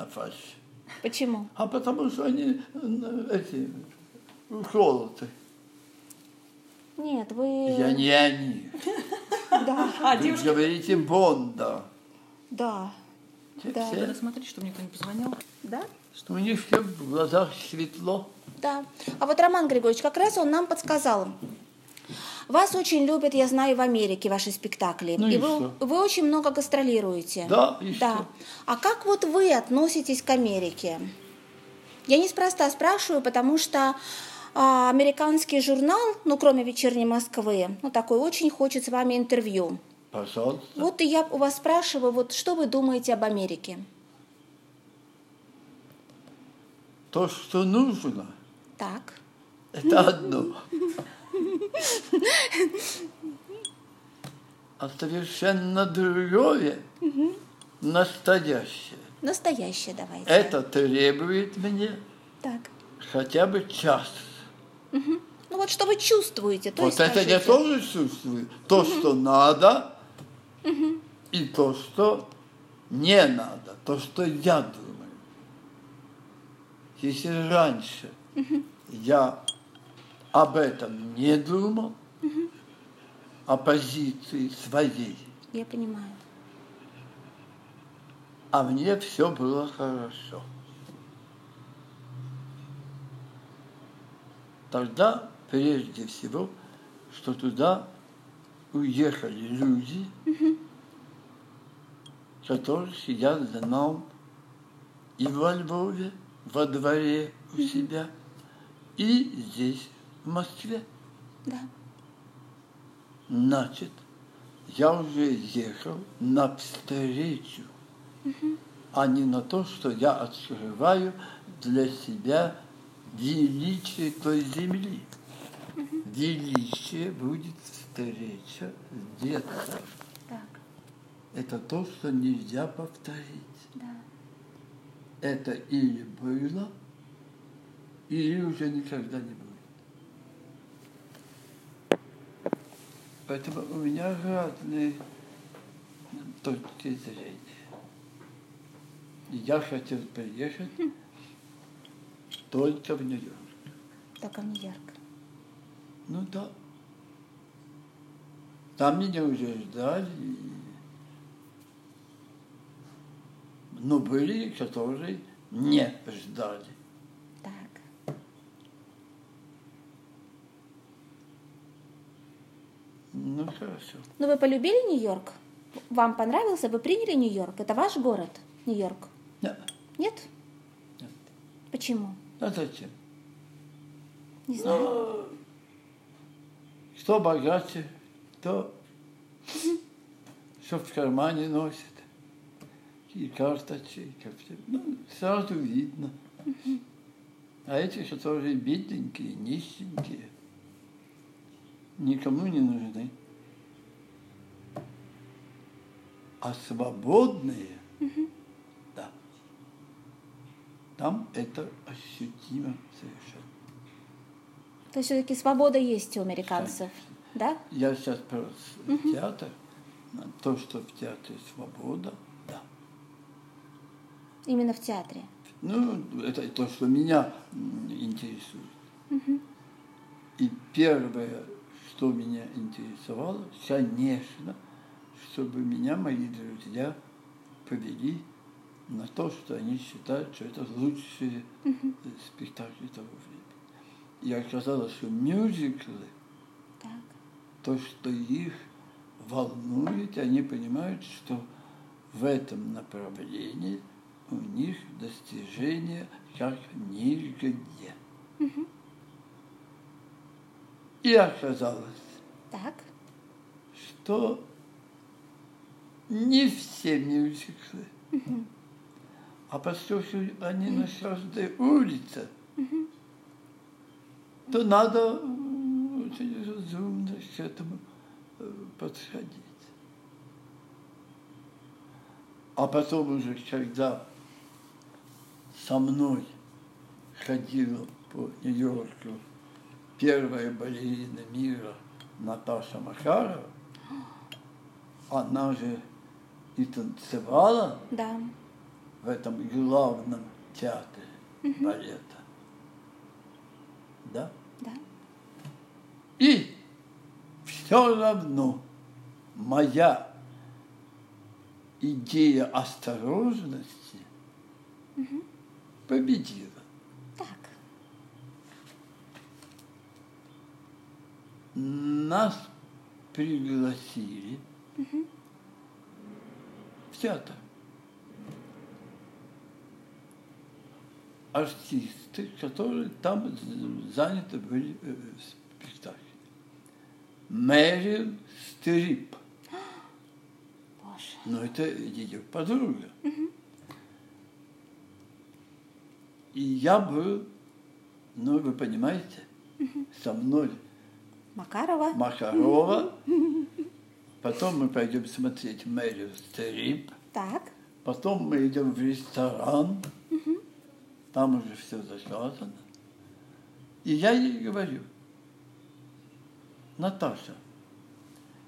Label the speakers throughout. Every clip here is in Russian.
Speaker 1: на фальши.
Speaker 2: Почему?
Speaker 1: А потому что они э, эти холоты.
Speaker 2: Нет, вы...
Speaker 1: Я не они.
Speaker 2: Да,
Speaker 3: А,
Speaker 1: Вы
Speaker 3: девушки,
Speaker 1: говорите Бонда.
Speaker 2: да, Да.
Speaker 1: все,
Speaker 3: надо смотреть, чтобы никто не позвонил.
Speaker 2: да,
Speaker 1: что у них все в глазах светло.
Speaker 2: да. А вот Роман Григорьевич, как раз он нам подсказал. Вас очень любят, я знаю, в Америке ваши спектакли.
Speaker 1: Ну и
Speaker 2: вы,
Speaker 1: что?
Speaker 2: вы очень много гастролируете.
Speaker 1: Да, и
Speaker 2: Да.
Speaker 1: что?
Speaker 2: А как вот вы относитесь к Америке? Я неспроста спрашиваю, потому что а, американский журнал, ну, кроме «Вечерней Москвы», ну, такой, очень хочет с вами интервью.
Speaker 1: Пожалуйста.
Speaker 2: Вот и я у вас спрашиваю, вот что вы думаете об Америке?
Speaker 1: То, что нужно,
Speaker 2: Так.
Speaker 1: это одно. А совершенно другое, настоящее.
Speaker 2: Настоящее давайте.
Speaker 1: Это требует мне
Speaker 2: Так.
Speaker 1: хотя бы час.
Speaker 2: Ну вот что вы чувствуете, то
Speaker 1: Вот это
Speaker 2: скажите.
Speaker 1: я тоже чувствую. То, что надо, и то, что не надо, то, что я думаю. Если раньше я об этом не думал, о позиции своей,
Speaker 2: Я понимаю.
Speaker 1: а мне все было хорошо. Тогда, прежде всего, что туда уехали люди, которые сидят за нам и во Львове, во дворе у себя, и здесь, в Москве.
Speaker 2: Да.
Speaker 1: Значит, я уже ехал на встречу, а не на то, что я открываю для себя величие той земли. Величие будет встреча с детством.
Speaker 2: Так.
Speaker 1: Это то, что нельзя повторить.
Speaker 2: Да.
Speaker 1: Это или было, или уже никогда не будет. Поэтому у меня разные точки зрения. Я хотел приехать только в Нью-Йорк.
Speaker 2: Только не ярко.
Speaker 1: Ну да. Там меня уже ждали. Но были, которые не ждали.
Speaker 2: Так.
Speaker 1: Ну хорошо.
Speaker 2: Ну вы полюбили Нью-Йорк? Вам понравился? Вы приняли Нью-Йорк? Это ваш город, Нью-Йорк?
Speaker 1: Нет.
Speaker 2: Нет?
Speaker 1: Нет.
Speaker 2: Почему?
Speaker 1: А зачем?
Speaker 2: Не знаю.
Speaker 1: Ну, кто богаче, то что в кармане носит. И карточки, как все. Ну, сразу видно. А эти, которые бедненькие, нищенькие, никому не нужны. А свободные, да, там это ощутимо совершенно.
Speaker 2: То есть все-таки свобода есть у американцев, да?
Speaker 1: Я сейчас про с- театр. То, что в театре свобода, да.
Speaker 2: Именно в театре.
Speaker 1: Ну, это то, что меня интересует. И первое, что меня интересовало, конечно, чтобы меня мои друзья повели на то, что они считают, что это лучшие э, спектакли того времени. И оказалось, что мюзиклы
Speaker 2: Так.
Speaker 1: то, что их волнует, они понимают, что в этом направлении у них достижения как нигде. И оказалось,
Speaker 2: Так.
Speaker 1: что не все мюзиклы, а поскольку они на каждой улице, то надо очень разумно к этому э, подходить. А потом уже, когда со мной ходила по Нью-Йорку первая балерина мира Наташа Макарова, она же и танцевала,
Speaker 2: Да.
Speaker 1: в этом главном театре балета. Да?
Speaker 2: Да.
Speaker 1: И все равно моя идея осторожности победила.
Speaker 2: Так.
Speaker 1: Нас пригласили в театр. Артисты, которые там заняты были э, в спектакле. Мэрил Стрип.
Speaker 2: Боже.
Speaker 1: Но это ее подруга. И я был, ну, вы понимаете, со мной
Speaker 2: Макарова.
Speaker 1: Макарова. Потом мы пойдем смотреть Мэрил Стрип.
Speaker 2: Так.
Speaker 1: Потом мы идем в ресторан. Там уже все заказано. И я ей говорю, Наташа,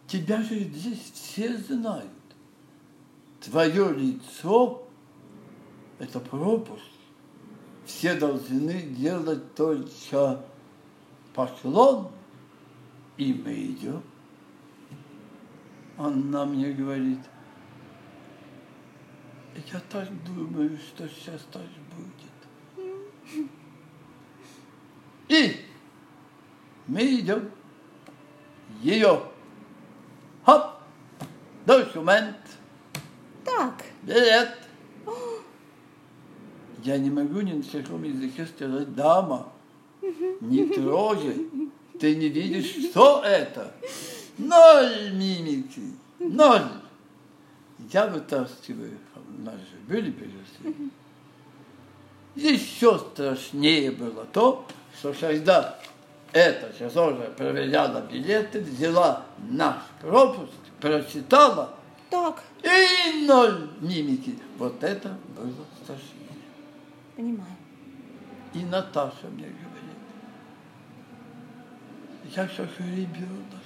Speaker 1: тебя же здесь все знают. Твое лицо – это пропуск. Все должны делать только поклон, и мы идем. Она мне говорит, я так думаю, что сейчас так будет. И мы идем. Ее. Хоп! Документ.
Speaker 2: Так.
Speaker 1: Билет. Я не могу ни на каком языке сказать «дама». Не трогай. Ты не видишь, что это? Ноль мимики. Ноль. Я вытаскиваю. У нас же были бирюсы. Еще страшнее было то, что когда эта, которая проверяла билеты, взяла наш пропуск, прочитала,
Speaker 2: Так.
Speaker 1: и ноль мимики. Вот это было страшнее.
Speaker 2: Понимаю.
Speaker 1: И Наташа мне говорит, я как ребенок,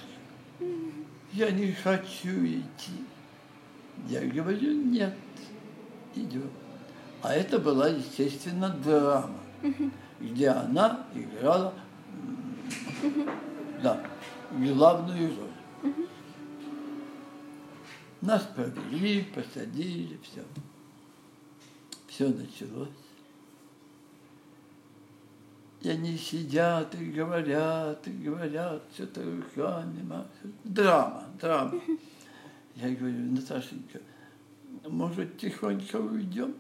Speaker 1: я не хочу идти. Я говорю, нет, идем. А это была, естественно, драма, где она играла да, главную роль. Нас провели, посадили, все. Все началось. И они сидят и говорят, и говорят, что-то руками. Драма, драма. Я говорю, Наташенька, может, тихонько уйдем?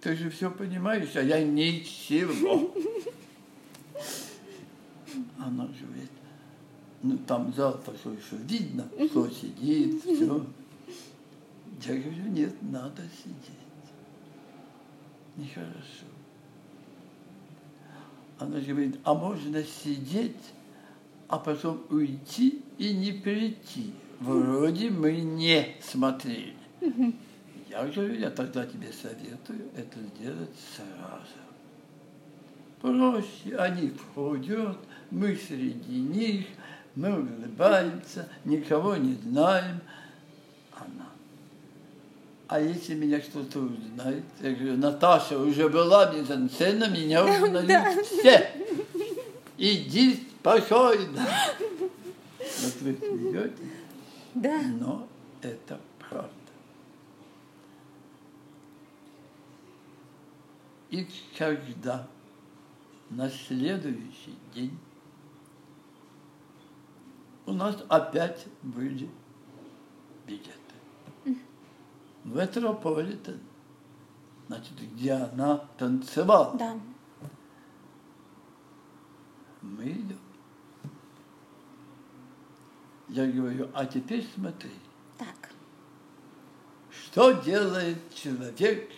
Speaker 1: Ты же все понимаешь, а я ничего. Она говорит, ну там зал такой, что видно, кто сидит, все. Я говорю, нет, надо сидеть. Нехорошо. Она говорит, а можно сидеть, а потом уйти и не прийти. Вроде мы не смотрели. Я говорю, я тогда тебе советую это сделать сразу. Проще, они входят, мы среди них, мы улыбаемся, никого не знаем. Она. А если меня кто-то узнает, я говорю, Наташа уже была мизансцена, меня узнают все. Иди спокойно. Вот вы смеетесь,
Speaker 2: Да.
Speaker 1: но это правда. И когда на следующий день у нас опять были билеты. Метрополитен, значит, где она танцевала.
Speaker 2: Да.
Speaker 1: Мы идем. Я говорю, а теперь смотри,
Speaker 2: Так.
Speaker 1: что делает человек,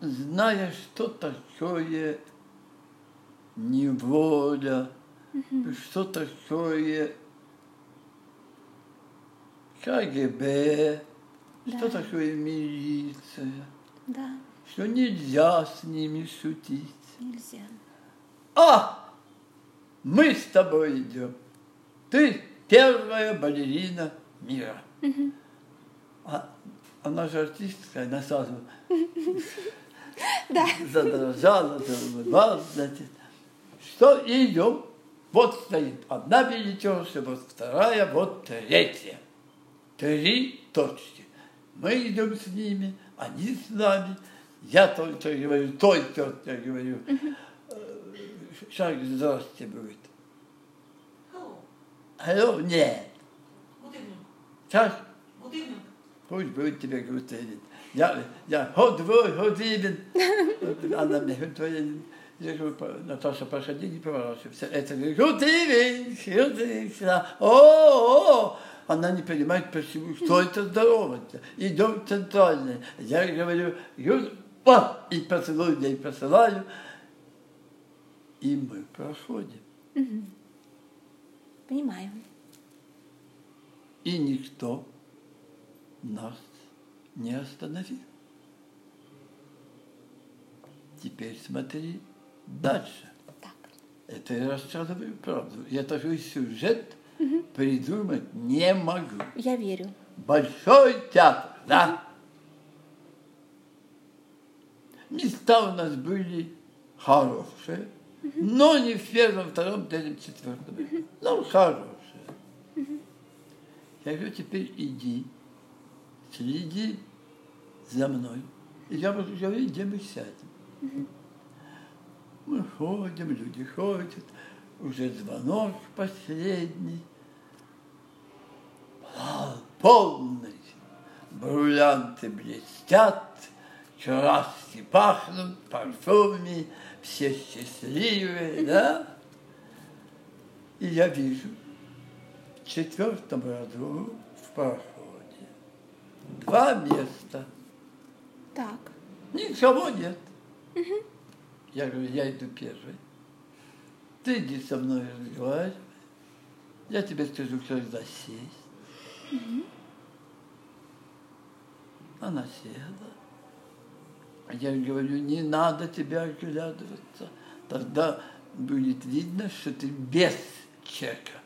Speaker 1: зная, что такое неволя, что такое КГБ, что
Speaker 2: Да.
Speaker 1: такое милиция,
Speaker 2: Да.
Speaker 1: что нельзя с ними шутить.
Speaker 2: Нельзя.
Speaker 1: А, мы с тобой идем. Ты первая балерина мира. А она же артистка, она сразу
Speaker 2: Да.
Speaker 1: задрожала, заулыбалась, значит. Что, идем. Вот стоит одна билетерша, вот вторая, вот третья. Три точки. Мы идем с ними, они с нами. Я только говорю, той тетя говорю, э, шаг здрасте будет. Алло, нет.
Speaker 3: Evening.
Speaker 1: пусть будет тебе гутелин. Я, я, ход двой, ход один. Она мне гутелин. Я говорю, «Па- Наташа, проходи, не поворачивайся. Это говорит, гутелин, гутелин. О, о, она не понимает, почему, что это здорово. Идем в центральный. Я говорю, «Ю- а!» и поцелуй ей посылаю. И мы проходим.
Speaker 2: Понимаю.
Speaker 1: И никто нас не остановил. Теперь смотри дальше.
Speaker 2: Так.
Speaker 1: Это я рассказываю правду. Я такой сюжет придумать не могу.
Speaker 2: Я верю.
Speaker 1: Большой театр, да? Места у нас были хорошие, но не в первом, втором, третьем, четвертом. Ну, хорошие. Я говорю, теперь иди, следи за мной. И я буду говорить, где мы сядем. Мы ходим, люди ходят, уже звонок последний. Полный, бриллианты блестят, краски пахнут, парфюмами, все счастливые, да? И я вижу, в четвертом ряду в проходе два места,
Speaker 2: Так.
Speaker 1: никого нет. Я говорю, я иду первый. Ты иди со мной разговаривай. Я тебе скажу, когда сесть. Она села. Я говорю, не надо тебя оглядываться. Тогда будет видно, что ты без чека,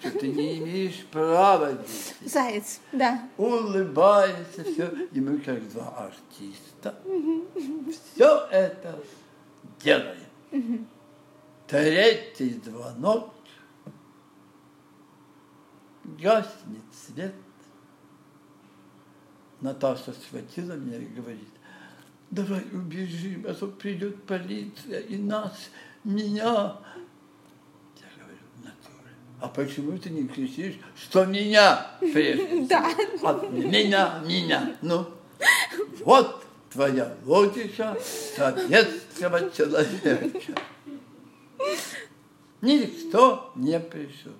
Speaker 1: что ты не имеешь права здесь.
Speaker 2: Заяц, да.
Speaker 1: Улыбается, все. И мы как два артиста все это делаем. Третий звонок. Гаснет свет. Наташа схватила меня и говорит, давай убежим, а то придет полиция и нас, меня. Я говорю, натуре. А почему ты не кричишь, что меня прежде?
Speaker 2: Да.
Speaker 1: А меня, меня. Ну, вот твоя логика советского человека. Никто не пришел.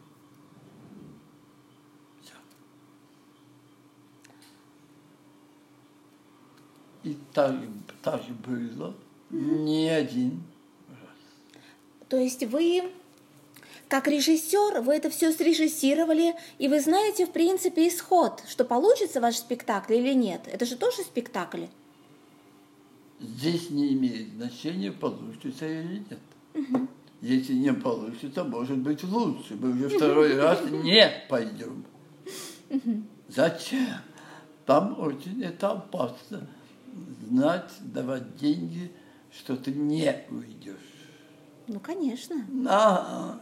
Speaker 1: И так, так было не один раз.
Speaker 2: То есть вы, как режиссер, вы это все срежиссировали, и вы знаете, в принципе, исход, что получится ваш спектакль или нет. Это же тоже спектакль.
Speaker 1: Здесь не имеет значения, получится или нет. Если не получится, может быть лучше. Мы уже второй раз не пойдем. Зачем? Там очень это опасно. Знать, давать деньги, что ты не уйдешь.
Speaker 2: Ну, конечно.
Speaker 1: А,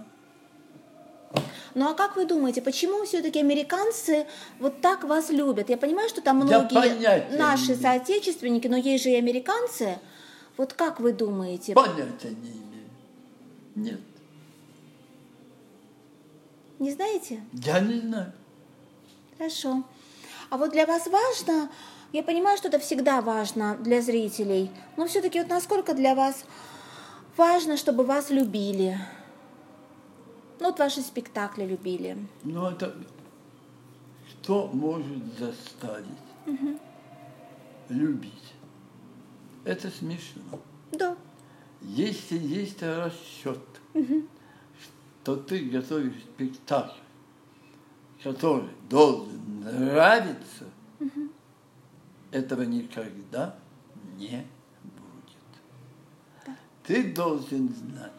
Speaker 2: Ну а как вы думаете, почему все-таки американцы вот так вас любят? Я понимаю, что там многие
Speaker 1: понятия
Speaker 2: наши
Speaker 1: не
Speaker 2: соотечественники, но есть же и американцы. Вот как вы думаете?
Speaker 1: понятия не имею. Нет,
Speaker 2: Не знаете?
Speaker 1: я не знаю.
Speaker 2: Хорошо. А вот для вас важно, я понимаю, что это всегда важно для зрителей, но все-таки вот насколько для вас важно, чтобы вас любили? Ну вот ваши спектакли любили.
Speaker 1: Но это что может заставить любить? Это смешно.
Speaker 2: Да.
Speaker 1: Если есть расчет, что ты готовишь спектакль, который должен нравиться, этого никогда не будет. Ты должен знать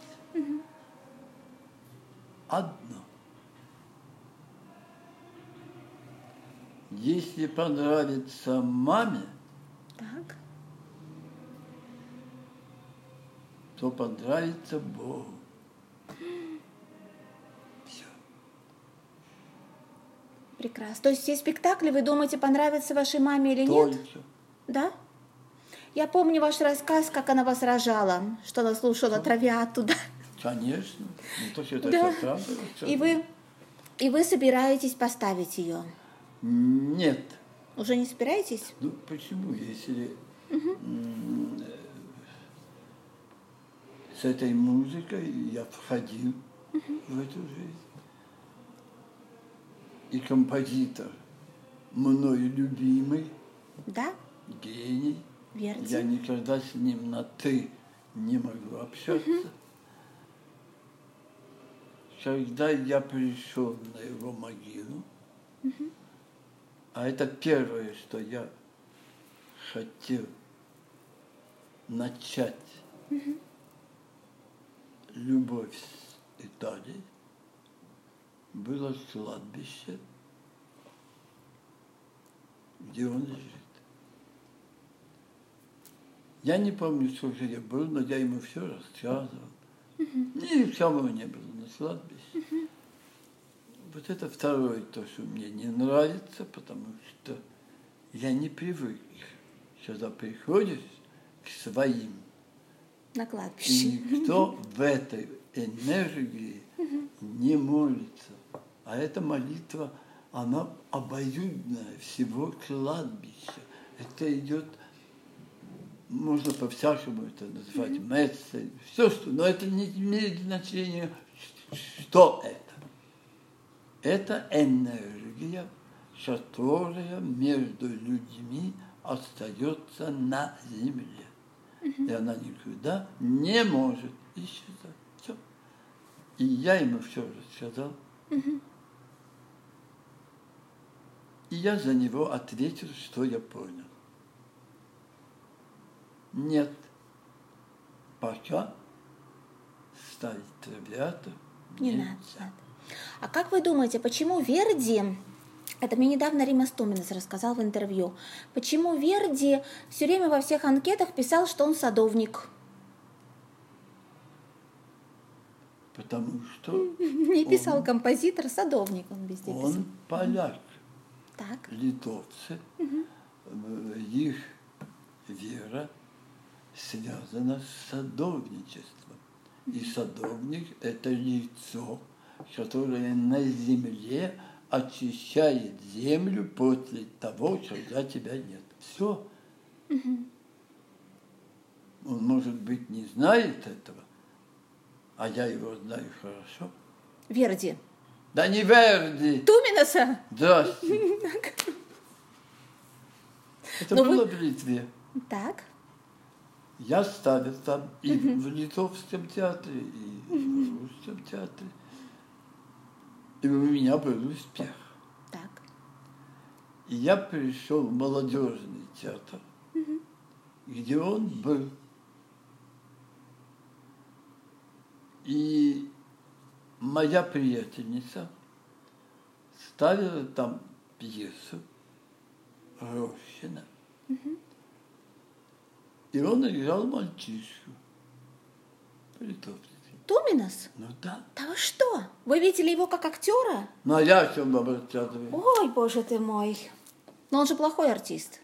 Speaker 1: одно. Если понравится маме,
Speaker 2: Так.
Speaker 1: то понравится Богу.
Speaker 2: Прекрасно. То есть все спектакли, вы думаете, понравятся вашей маме или нет?
Speaker 1: Только.
Speaker 2: Да? Я помню ваш рассказ, как она вас рожала, что она слушала травиату, да?
Speaker 1: Конечно. Ну, то, что это
Speaker 2: Да.
Speaker 1: правда,
Speaker 2: И вы, и вы собираетесь поставить ее?
Speaker 1: Нет.
Speaker 2: Уже не собираетесь?
Speaker 1: Ну почему, если э, с этой музыкой я входил в эту жизнь. И композитор, мною любимый,
Speaker 2: Да?
Speaker 1: гений,
Speaker 2: Верди?
Speaker 1: я никогда с ним на «ты» не могу общаться. Когда я пришел на его могилу, а это первое, что я хотел начать любовь с Италией, было кладбище, где он лежит. Я не помню, сколько я был, но я ему все рассказывал. Ни кого не было на кладбище. Вот это второе, то, что мне не нравится, потому что я не привык, когда приходишь к своим,
Speaker 2: На
Speaker 1: и
Speaker 2: кладбище.
Speaker 1: никто в этой энергии не молится. А эта молитва, она обоюдная всего кладбища. Это идет, можно по-всякому это назвать, месса, все что, но это не имеет значения, что это. Это энергия, которая между людьми остается на земле. И она никуда не может исчезать. Все. И я ему все рассказал. И я за него ответил, что я понял. Нет, пока ставить травиатор
Speaker 2: Не надо, надо. А как вы думаете, почему Верди, это мне недавно Рима Стоминес рассказал в интервью, почему Верди все время во всех анкетах писал, что он садовник?
Speaker 1: Потому что
Speaker 2: Не писал композитор, садовник он везде писал.
Speaker 1: он поляк.
Speaker 2: Так,
Speaker 1: литовцы, э, их вера связана с садовничеством. И садовник – это лицо, которое на земле очищает землю после того, когда тебя нет. Все. Он, может быть, не знает этого, а я его знаю хорошо.
Speaker 2: Верди.
Speaker 1: Да не Верди!
Speaker 2: Туминаса?
Speaker 1: Здрасте. Это
Speaker 2: Но вы-
Speaker 1: было в Литве.
Speaker 2: Так,
Speaker 1: Я ставил там и в Литовском театре, и в Русском театре. И у меня был успех.
Speaker 2: так.
Speaker 1: И я пришел в молодежный театр, где он был. И моя приятельница ставила там пьесу Рощина. И он играл мальчишку. По-литовски.
Speaker 2: Туминас?
Speaker 1: Ну да.
Speaker 2: Да вы что? Вы видели его как актера?
Speaker 1: Ну а я о чем рассказываю?
Speaker 2: Ой, боже ты мой. Но он же плохой артист.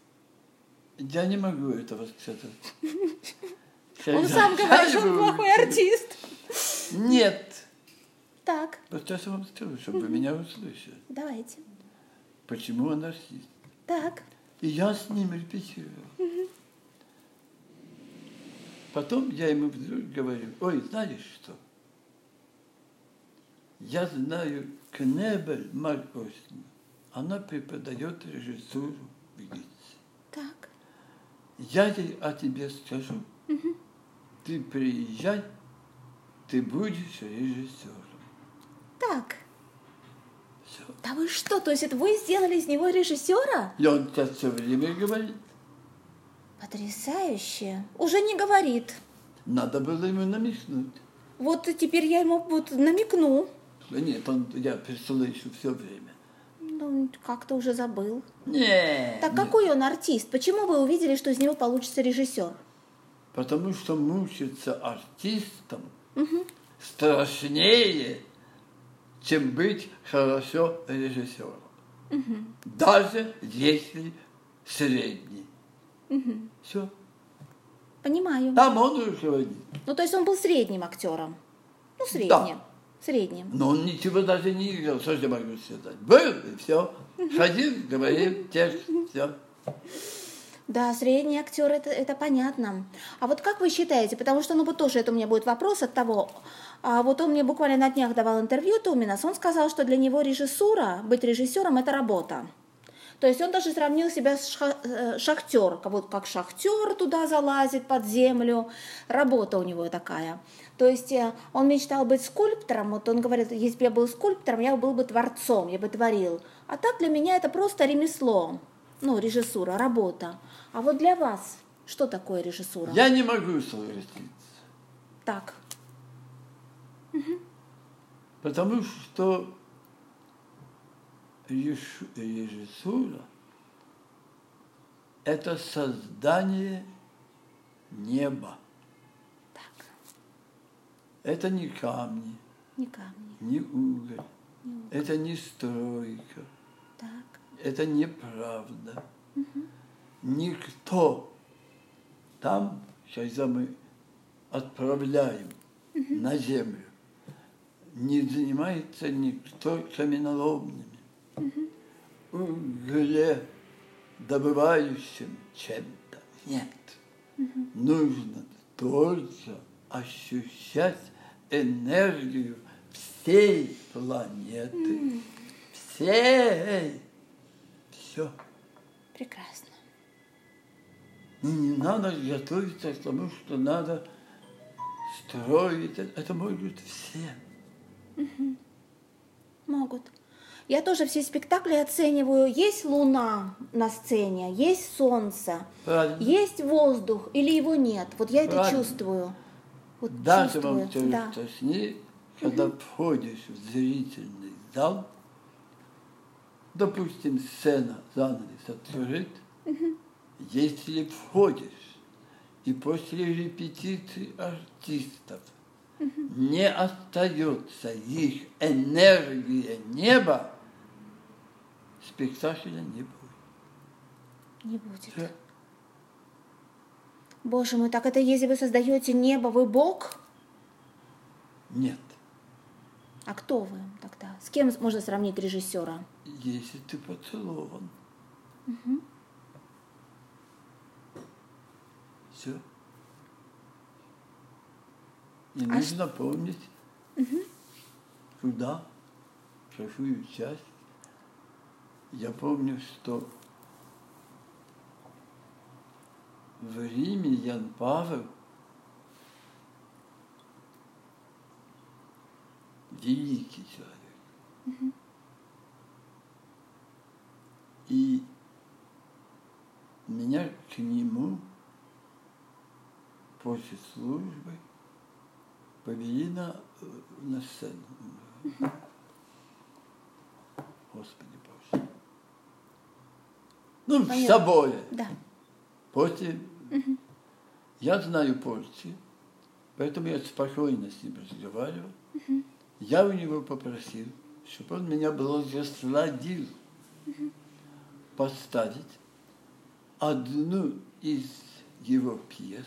Speaker 1: Я не могу этого сказать.
Speaker 2: Он сам говорит, что он плохой артист.
Speaker 1: Нет.
Speaker 2: Так,
Speaker 1: Вот сейчас я вам скажу, чтобы вы меня услышали.
Speaker 2: давайте.
Speaker 1: Почему он артист?
Speaker 2: Так,
Speaker 1: И я с ним репетировал. Потом я ему вдруг говорю, ой, знаешь что? Я знаю Кнебель Маркосну. Она преподает режиссуру в Гитсе.
Speaker 2: так.
Speaker 1: Я ей о тебе скажу. Ты приезжай, ты будешь режиссером.
Speaker 2: Так.
Speaker 1: Все.
Speaker 2: Да вы что, то есть это вы сделали из него режиссера?
Speaker 1: И он сейчас все время говорит.
Speaker 2: Потрясающе. Уже не говорит.
Speaker 1: Надо было ему намекнуть.
Speaker 2: Вот теперь я ему вот намекну.
Speaker 1: Да Нет, он, я слышу все время.
Speaker 2: Ну, как-то уже забыл.
Speaker 1: Не.
Speaker 2: Так
Speaker 1: не.
Speaker 2: какой он артист? Почему вы увидели, что из него получится режиссер?
Speaker 1: Потому что мучиться артистом страшнее, чем быть хорошо режиссером. Даже если средний. Все.
Speaker 2: Понимаю.
Speaker 1: Там он руководит.
Speaker 2: Ну, то есть он был средним актером. Ну, средним. Средним.
Speaker 1: Но он ничего даже не играл. Что же я могу сказать? Был, и все. Ходил, говорил, текст, все.
Speaker 2: Да, средний актер, это, это понятно. А вот как вы считаете, потому что, ну вот тоже это у меня будет вопрос от того, а вот он мне буквально на днях давал интервью Томинас, он сказал, что для него режиссура, быть режиссером – это работа. То есть он даже сравнил себя с э, шахтер, как, вот как шахтер туда залазит под землю, работа у него такая. То есть э, он мечтал быть скульптором, вот он говорит, если бы я был скульптором, я был бы творцом, я бы творил. А так для меня это просто ремесло, ну, режиссура, работа. А вот для вас что такое режиссура?
Speaker 1: Я не могу согласиться.
Speaker 2: Так,
Speaker 1: Потому что режиссура – это создание неба.
Speaker 2: так,
Speaker 1: Это не камни,
Speaker 2: не камни,
Speaker 1: не уголь, это не стройка,
Speaker 2: так,
Speaker 1: это неправда. Никто там, когда мы отправляем на землю, не занимается никто каменоломными, угле добывающим чем-то. Нет. Нужно только ощущать энергию всей планеты, всей. Все.
Speaker 2: прекрасно.
Speaker 1: Ну, не надо готовиться к тому, что надо строить. Это могут все.
Speaker 2: Могут. Я тоже все спектакли оцениваю. Есть луна на сцене, есть солнце,
Speaker 1: Правильно.
Speaker 2: есть воздух или его нет. Вот я это
Speaker 1: Правильно.
Speaker 2: чувствую. Вот
Speaker 1: Даже вам
Speaker 2: чувствую. Да.
Speaker 1: страшнее, когда входишь в зрительный зал, допустим, сцена, занавес открыт, если входишь, и после репетиции артистов не остается их энергия неба, спектакля не будет.
Speaker 2: Не будет.
Speaker 1: Всё.
Speaker 2: Боже мой, так это если вы создаете небо, вы Бог?
Speaker 1: Нет.
Speaker 2: А кто вы тогда? С кем можно сравнить режиссера?
Speaker 1: Если ты поцелован. Все. И
Speaker 2: А
Speaker 1: нужно помнить, куда, в какую часть. Я помню, что в Риме Ян Павел великий человек. И меня к нему после службы повели на, э, на сцену. Господи Боже. Ну, в
Speaker 2: Понятно.
Speaker 1: соборе.
Speaker 2: Да.
Speaker 1: После я знаю Польши, поэтому я спокойно с ним разговаривал. Я у него попросил, чтобы он меня благословил поставить одну из его пьес,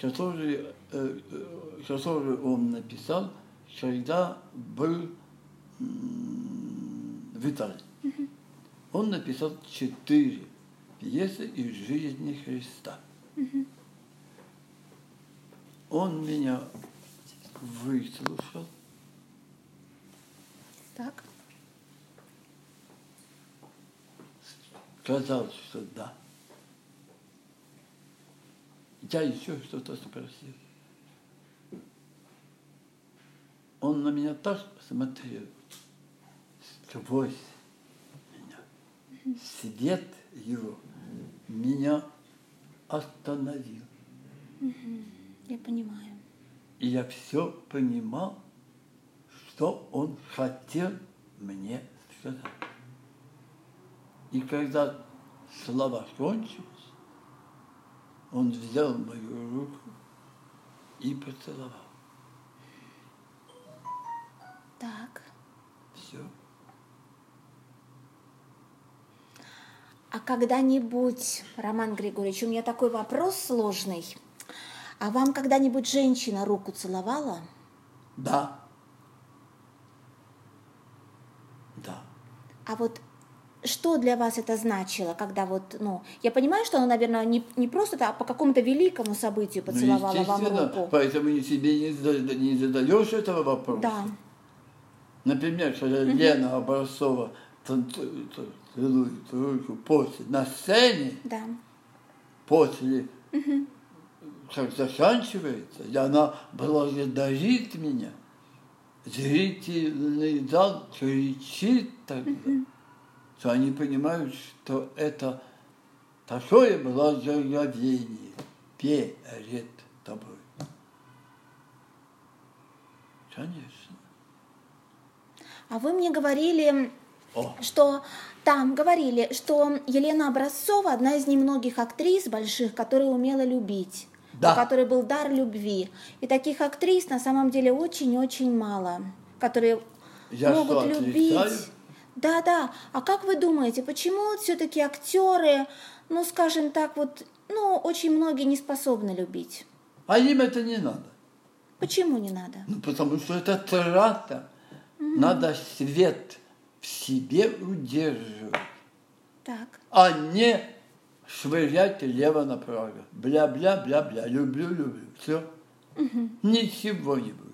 Speaker 1: которые, э, э, которую он написал, когда был в Италии. Он написал четыре пьесы из жизни Христа. Он меня выслушал,
Speaker 2: Так.
Speaker 1: сказал, что да. Я еще что-то спросил. Он на меня так смотрел, сквозь меня. Свет его меня остановил.
Speaker 2: Я понимаю.
Speaker 1: И я все понимал, что он хотел мне сказать. И когда слова кончились, он взял мою руку и поцеловал.
Speaker 2: Так.
Speaker 1: Все.
Speaker 2: А когда-нибудь, Роман Григорьевич, у меня такой вопрос сложный. А вам когда-нибудь женщина руку целовала?
Speaker 1: Да. Да.
Speaker 2: А вот что для вас это значило, когда вот, ну, я понимаю, что она, наверное, не, не просто а по какому-то великому событию
Speaker 1: Ну,
Speaker 2: поцеловала вам
Speaker 1: естественно,
Speaker 2: руку.
Speaker 1: поэтому и себе не, зада- не задаешь этого вопроса.
Speaker 2: Да.
Speaker 1: Например, когда Лена Образцова танцует, целует руку после, на сцене,
Speaker 2: Да.
Speaker 1: после, как заканчивается, и она благодарит меня, зрительный зал кричит тогда, что они понимают, что это такое благоговение перед тобой. Конечно.
Speaker 2: А вы мне говорили,
Speaker 1: О,
Speaker 2: что там говорили, что Елена Образцова одна из немногих актрис больших, которая умела любить,
Speaker 1: Да.
Speaker 2: у которой был дар любви. И таких актрис на самом деле очень-очень мало, которые
Speaker 1: Я
Speaker 2: могут
Speaker 1: что,
Speaker 2: любить.
Speaker 1: отрицаю?
Speaker 2: Да, да. А как вы думаете, почему все-таки актеры, ну, скажем так, вот, ну, очень многие не способны любить?
Speaker 1: а им это не надо.
Speaker 2: Почему не надо?
Speaker 1: Ну, потому что это трата. Надо свет в себе удерживать,
Speaker 2: Так.
Speaker 1: а не швырять лево-направо. Бля-бля-бля-бля, люблю, люблю. Все. Ничего не будет.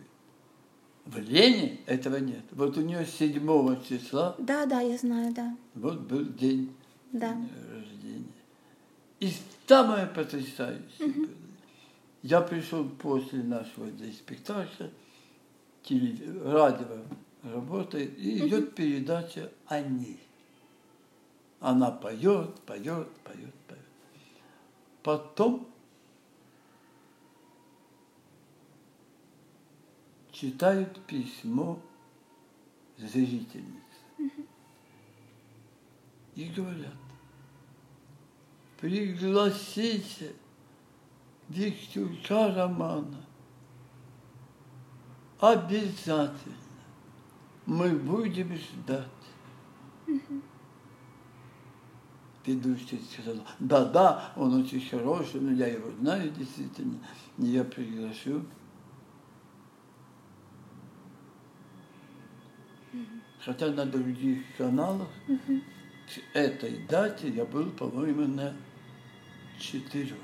Speaker 1: В Лене этого нет. Вот у нее 7 числа,
Speaker 2: Да, да, я знаю, да.
Speaker 1: вот был день
Speaker 2: Да.
Speaker 1: рождения. И самое потрясающее было. Я пришел после нашего здесь спектакля, телев- радио работает, и идет передача о ней. Она поет, поет, поет, поет. Потом читают письмо зрительницы. И говорят, пригласите Виктюка Романа. Обязательно. Мы будем ждать. Ведущий сказал, да, да, он очень хороший, но я его знаю действительно, я приглашу. Хотя на других каналах к этой дате я был, по-моему, на четырех.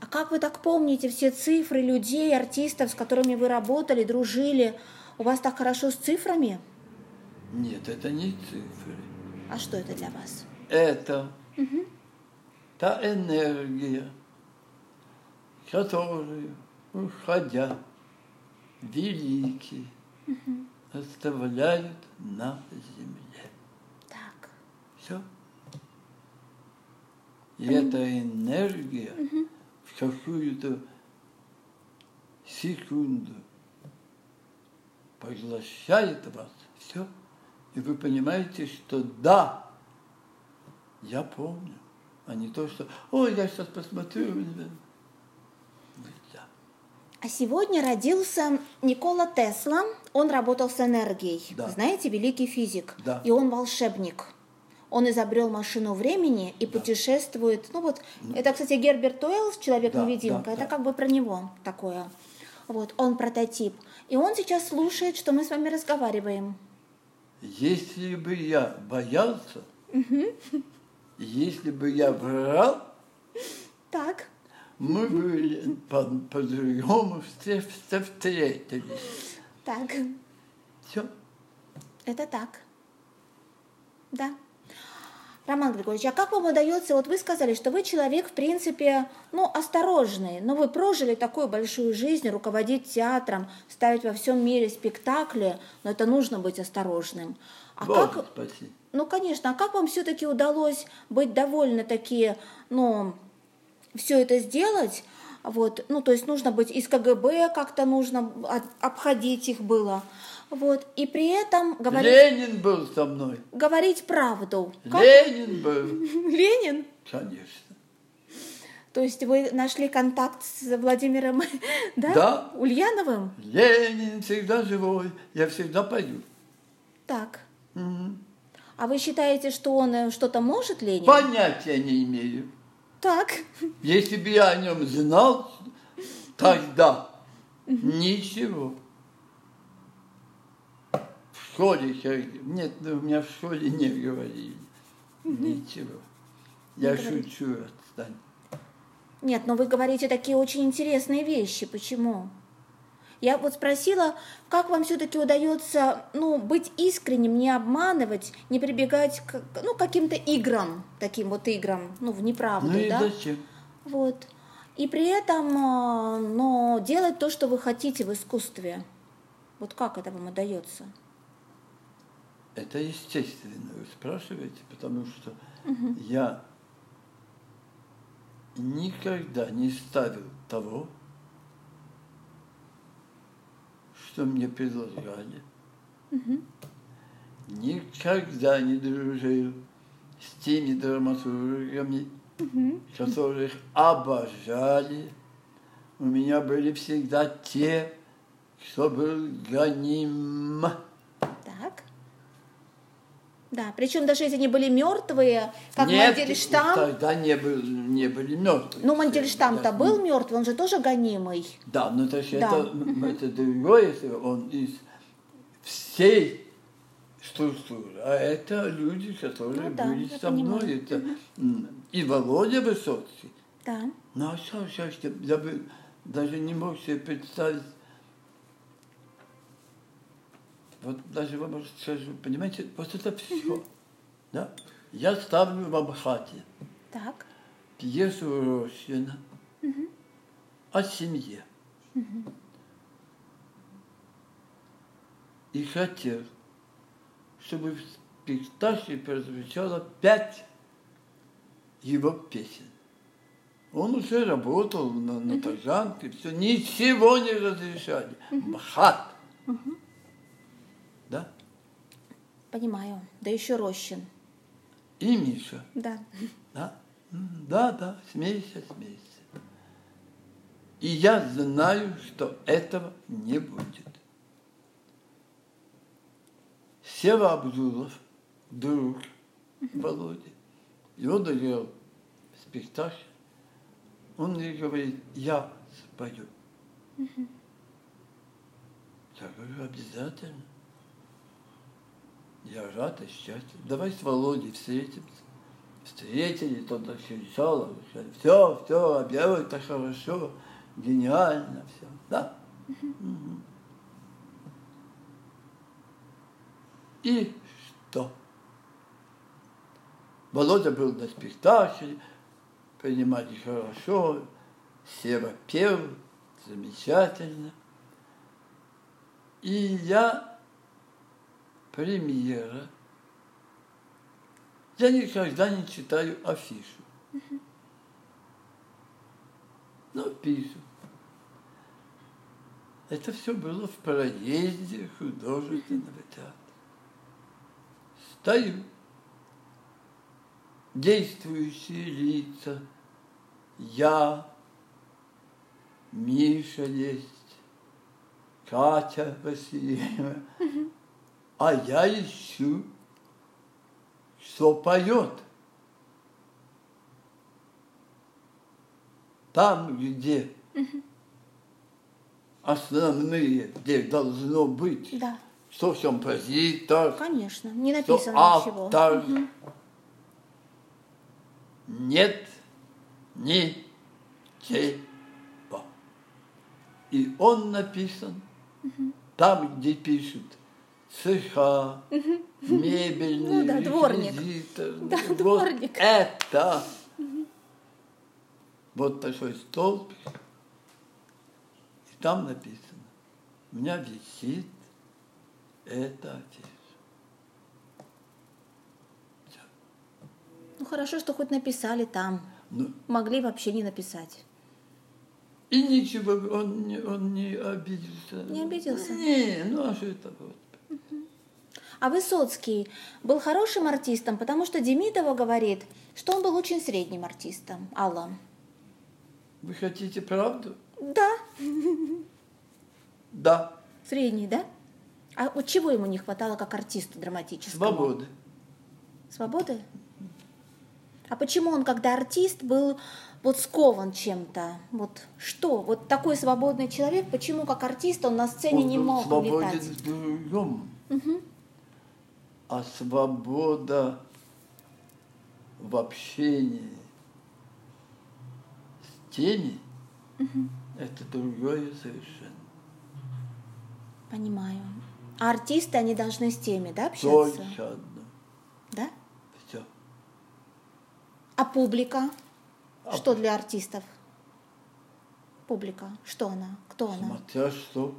Speaker 2: А как вы так помните все цифры людей, артистов, с которыми вы работали, дружили? У вас так хорошо с цифрами?
Speaker 1: Нет, это не цифры.
Speaker 2: А что это для вас?
Speaker 1: Это та энергия, которую, уходя, великие оставляют на земле.
Speaker 2: Так.
Speaker 1: Все. И эта энергия в какую-то секунду поглощает вас. Все. И вы понимаете, что да, я помню, а не то, что, ой, я сейчас посмотрю.
Speaker 2: А сегодня родился Никола Тесла. Он работал с энергией.
Speaker 1: Да.
Speaker 2: Знаете, великий физик.
Speaker 1: Да.
Speaker 2: И он волшебник. Он изобрел машину времени и путешествует. Ну вот, это, кстати, Герберт Уэллс, человек-невидимка.
Speaker 1: Да, да,
Speaker 2: это
Speaker 1: да.
Speaker 2: как бы про него такое. Вот, он прототип. И он сейчас слушает, что мы с вами разговариваем.
Speaker 1: Если бы я боялся, если бы я врал,
Speaker 2: Так.
Speaker 1: мы бы по- по-другому все, все встретились.
Speaker 2: Так.
Speaker 1: Все.
Speaker 2: Это так. Да. Роман Григорьевич, а как вам удается, вот вы сказали, что вы человек, в принципе, ну, осторожный, но вы прожили такую большую жизнь, руководить театром, ставить во всем мире спектакли, но это нужно быть осторожным. А
Speaker 1: Бог
Speaker 2: как,
Speaker 1: спаси.
Speaker 2: ну, конечно, а как вам все-таки удалось быть довольно-таки, ну, все это сделать? Вот, ну, то есть нужно быть из КГБ как-то нужно обходить их было. Вот, и при этом говорить,
Speaker 1: Ленин был со мной.
Speaker 2: говорить правду. Как-
Speaker 1: Ленин был.
Speaker 2: Ленин?
Speaker 1: Конечно.
Speaker 2: То есть вы нашли контакт с Владимиром да?
Speaker 1: Да.
Speaker 2: Ульяновым?
Speaker 1: Ленин всегда живой. Я всегда пою.
Speaker 2: Так.
Speaker 1: Мгм.
Speaker 2: А вы считаете, что он э, что-то может, Ленин?
Speaker 1: Понятия не имею.
Speaker 2: Так.
Speaker 1: Если бы я о нем знал, тогда ничего. В школе, нет, ну, у меня в школе не говорили. Ничего. Я шучу, отстань.
Speaker 2: Нет, но вы говорите такие очень интересные вещи. Почему? Я вот спросила, как вам все-таки удается ну, быть искренним, не обманывать, не прибегать к ну, каким-то играм, таким вот играм, ну, в неправду,
Speaker 1: Ну и
Speaker 2: да?
Speaker 1: зачем?
Speaker 2: Вот. И при этом, а, но делать то, что вы хотите в искусстве. Вот как это вам удается?
Speaker 1: Это естественно, вы спрашиваете, потому что я никогда не ставил того, что мне предлагали. Никогда не дружил с теми драматургами, которых обожали. У меня были всегда те, кто был гоним.
Speaker 2: Да, причем даже если они были мертвые, как
Speaker 1: Нет,
Speaker 2: Мандельштам.
Speaker 1: тогда не, был, не были мертвые.
Speaker 2: Ну, Мандельштам-то
Speaker 1: Да.
Speaker 2: был мертвый, он же тоже гонимый.
Speaker 1: Да, но это, ж
Speaker 2: Да.
Speaker 1: это, это другое, это он из всей структуры. А это люди, которые
Speaker 2: Ну да,
Speaker 1: были со мной.
Speaker 2: понимаю.
Speaker 1: Это и Володя Высоцкий.
Speaker 2: Да.
Speaker 1: Ну, а что, что, что, я бы даже не мог себе представить. Вот даже вам скажу, понимаете, вот это все. Да? Я ставлю в Абхате
Speaker 2: Так.
Speaker 1: пьесу Рощина о семье. И хотел, чтобы в спектакле прозвучало пять его песен. Он уже работал на, на Таганке, все, ничего не разрешали. Мхат. Да?
Speaker 2: Понимаю. Да еще Рощин.
Speaker 1: И Миша.
Speaker 2: Да.
Speaker 1: Да, да, да, смейся, смейся. И я знаю, что этого не будет. Сева Абдулов, друг Володи, и он играл спектакль, он мне говорит, я спою. Я говорю, обязательно. Я рад и счастлив. Давай с Володей встретимся. Встретились, он так кричал, все, все, объявил, это хорошо, гениально, все. Да? И что? Володя был на спектакле, принимали хорошо, Сева пел, замечательно. И я премьера. Я никогда не читаю афишу. Но пишу. Это все было в проезде художественного театра. Стою. Действующие лица. Я, Миша есть, Катя Васильева. А я ищу, что поет. Там, где основные, где должно быть,
Speaker 2: Да.
Speaker 1: что композитор,
Speaker 2: Конечно. Не
Speaker 1: что
Speaker 2: написано ничего.
Speaker 1: автор. Нет ничего. И он написан там, где пишут цеха, мебельный,
Speaker 2: Ну да, дворник. Да,
Speaker 1: вот
Speaker 2: дворник.
Speaker 1: это. Вот такой столб. И там написано. У меня висит афиша. Всё.
Speaker 2: Ну хорошо, что хоть написали там.
Speaker 1: Ну,
Speaker 2: Могли вообще не написать.
Speaker 1: И ничего, он не, он не обиделся.
Speaker 2: Не обиделся?
Speaker 1: Не, ну а что это вот?
Speaker 2: А Высоцкий был хорошим артистом, потому что Демидова говорит, что он был очень средним артистом. Алла.
Speaker 1: Вы хотите правду?
Speaker 2: Да,
Speaker 1: Да.
Speaker 2: средний, да? А вот чего ему не хватало как артисту драматическому?
Speaker 1: Свободы.
Speaker 2: Свободы? А почему он, когда артист, был вот скован чем-то? Вот что? Вот такой свободный человек, почему как артист он на сцене
Speaker 1: Он
Speaker 2: не мог
Speaker 1: свободен
Speaker 2: летать?
Speaker 1: в другом. А свобода в общении с теми это другое совершенно.
Speaker 2: Понимаю. А артисты, они должны с теми, да, общаться?
Speaker 1: Только одно.
Speaker 2: Да?
Speaker 1: Все.
Speaker 2: А публика?
Speaker 1: А
Speaker 2: Что для артистов? Публика. Что она? Кто она?
Speaker 1: Смотря что.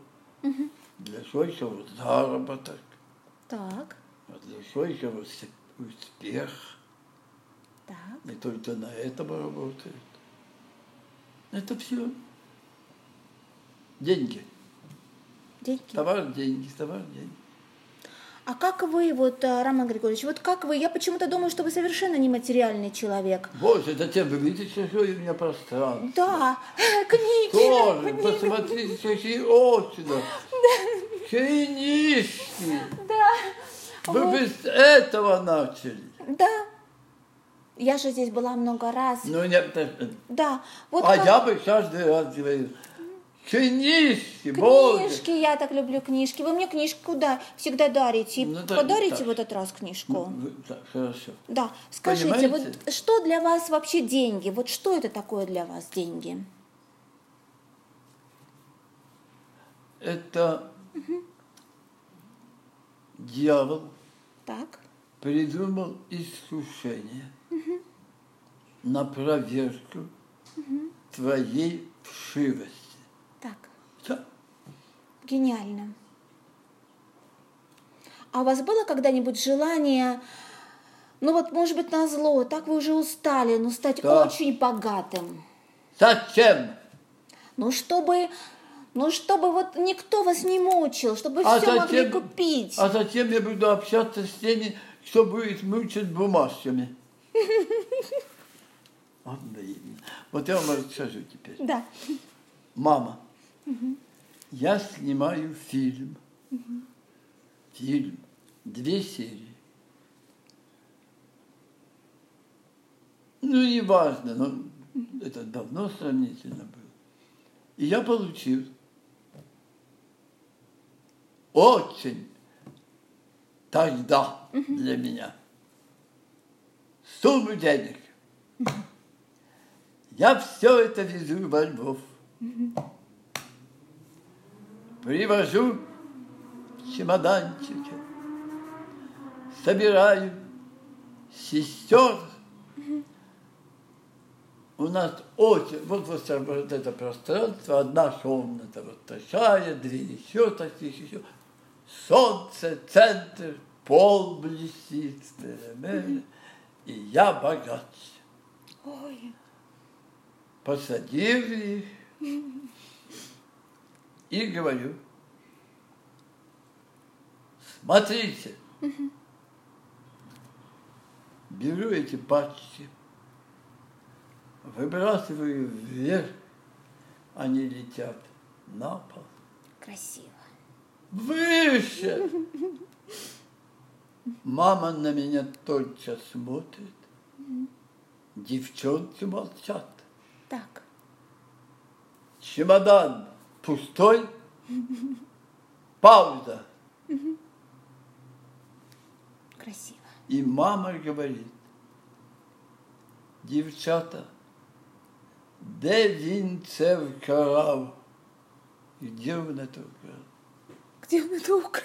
Speaker 1: Для сколького заработок,
Speaker 2: Так,
Speaker 1: сколького с- успех.
Speaker 2: так.
Speaker 1: Не только на этом работают. Это все. Деньги.
Speaker 2: Деньги.
Speaker 1: Товар, деньги, товар, деньги.
Speaker 2: А как вы, вот, э, Роман Григорьевич, вот как вы, я почему-то думаю, что вы совершенно не материальный человек.
Speaker 1: Боже, зачем вы видите, какое у меня пространство?
Speaker 2: Да, книги.
Speaker 1: Тоже, посмотрите, какие окна. Книжки.
Speaker 2: Да,
Speaker 1: Вы бы с этого начали.
Speaker 2: да. Я же здесь была много раз.
Speaker 1: Ну, нет, э,
Speaker 2: Да, вот
Speaker 1: а
Speaker 2: как-
Speaker 1: я бы каждый раз говорил, книжки, боже.
Speaker 2: Книжки, я так люблю книжки. Вы мне книжку, да, всегда дарите.
Speaker 1: Ну, да,
Speaker 2: Подарите
Speaker 1: так.
Speaker 2: в этот раз книжку?
Speaker 1: Вы- так, хорошо.
Speaker 2: Да, скажите,
Speaker 1: Понимаете?
Speaker 2: вот что для вас вообще деньги? Вот что это такое для вас деньги?
Speaker 1: Это дьявол
Speaker 2: Так,
Speaker 1: придумал искушение на проверку твоей вшивости.
Speaker 2: так,
Speaker 1: Всё.
Speaker 2: гениально. А у вас было когда-нибудь желание, ну вот, может быть, на зло, так вы уже устали, но стать
Speaker 1: Да.
Speaker 2: очень богатым?
Speaker 1: Зачем?
Speaker 2: Ну, чтобы, ну, чтобы вот никто вас не мучил, чтобы
Speaker 1: А
Speaker 2: все могли
Speaker 1: зачем-
Speaker 2: купить.
Speaker 1: А затем я буду общаться с теми, кто будет мучить бумажками. Вот я вам расскажу теперь.
Speaker 2: Да.
Speaker 1: Мама, я снимаю фильм. Фильм. Две серии. Ну, не важно, но это давно сравнительно было. И я получил очень тогда для меня сумму денег. Я все это везу во Львов. Привожу в чемоданчике, собираю сестер. У нас очень, вот, вот, вот это пространство, одна комната вот такая, две еще таких, еще. Солнце, центр, пол блестит, и я богач.
Speaker 2: Ой,
Speaker 1: посадил их и говорю, смотрите, беру эти пачки, выбрасываю вверх, они летят на пол.
Speaker 2: красиво
Speaker 1: Выше! Мама на меня только смотрит. Девчонки молчат.
Speaker 2: Так,
Speaker 1: Чемодан пустой. Пауза.
Speaker 2: красиво.
Speaker 1: И мама говорит, дівчата, де він це вкрав? І де вона це вкрав?
Speaker 2: Где он это украл?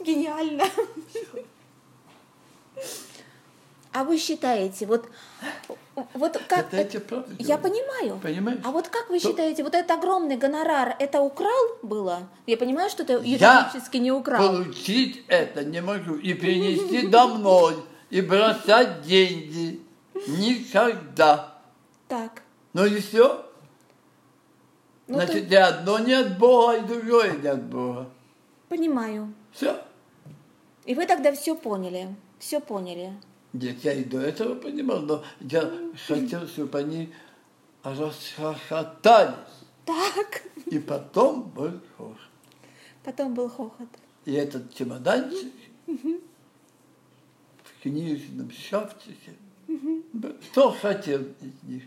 Speaker 2: Гениально. А вы считаете, вот, вот как...
Speaker 1: Это я правду
Speaker 2: Я
Speaker 1: говорю.
Speaker 2: понимаю.
Speaker 1: Понимаешь?
Speaker 2: А вот как вы
Speaker 1: То-
Speaker 2: считаете, вот этот огромный гонорар, это украл было? Я понимаю, что это
Speaker 1: Я
Speaker 2: юридически не украл.
Speaker 1: получить это не могу. И принести домой, и бросать деньги. Никогда.
Speaker 2: Так,
Speaker 1: Ну и все.
Speaker 2: Ну,
Speaker 1: Значит, и одно не от Бога, и другое не от Бога.
Speaker 2: Понимаю.
Speaker 1: Все.
Speaker 2: И вы тогда все поняли. Все поняли.
Speaker 1: Нет, я и до этого понимал, но я хотел, чтобы они расхохотались.
Speaker 2: Так.
Speaker 1: И потом был хохот.
Speaker 2: Потом был хохот.
Speaker 1: И этот чемоданчик в книжном шкафчике. Кто хотел из них?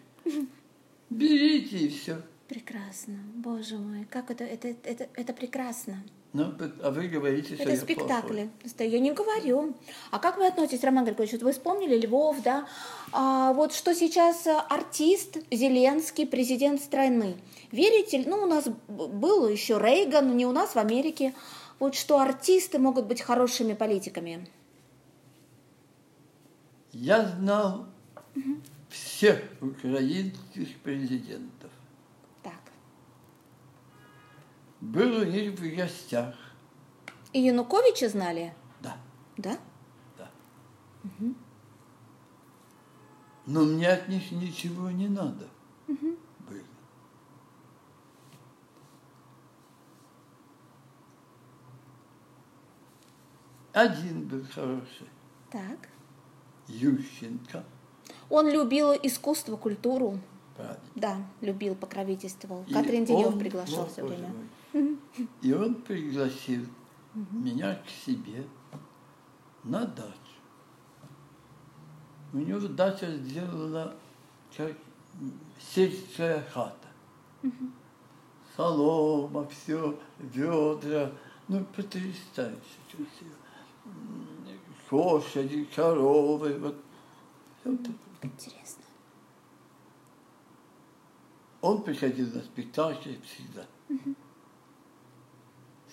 Speaker 1: Берите и все.
Speaker 2: Прекрасно. Боже мой, как это, это, это, это прекрасно.
Speaker 1: Ну, а вы говорите, что
Speaker 2: Это спектакли. Да, Я не говорю. А как вы относитесь, Роман Григорьевич, вот вы вспомнили Львов, да? А, вот что сейчас артист Зеленский, президент страны. Верите, ну, у нас был еще Рейган, не у нас в Америке, вот что артисты могут быть хорошими политиками.
Speaker 1: Я знал всех украинских президентов. Был у них в гостях.
Speaker 2: И Януковича знали?
Speaker 1: Да,
Speaker 2: Да?
Speaker 1: да. Но мне от них ничего не надо было. Один был хороший,
Speaker 2: Так.
Speaker 1: Ющенко,
Speaker 2: Он любил искусство, культуру.
Speaker 1: правильно.
Speaker 2: Да, любил, покровительствовал.
Speaker 1: И
Speaker 2: Катрин Денев приглашал все время.
Speaker 1: мой. И он пригласил меня к себе на дачу. У него дача сделала как сельская хата. Солома, все, ведра, ну, потрясающе красиво. Лошади, коровы, вот.
Speaker 2: Интересно.
Speaker 1: Он приходил на спектакли всегда.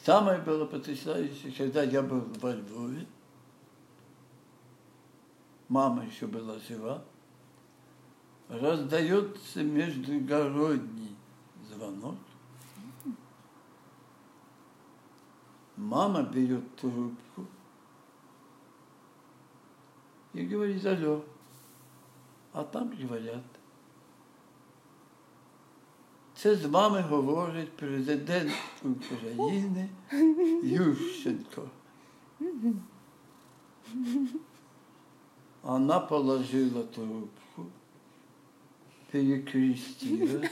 Speaker 1: Самое было потрясающее, когда я был во Львове, мама еще была жива, раздается междугородний звонок. Мама берет трубку и говорит, алло, а там говорят, це з вами говорить президент України Ющенко. Она положила трубку, перекрестилась.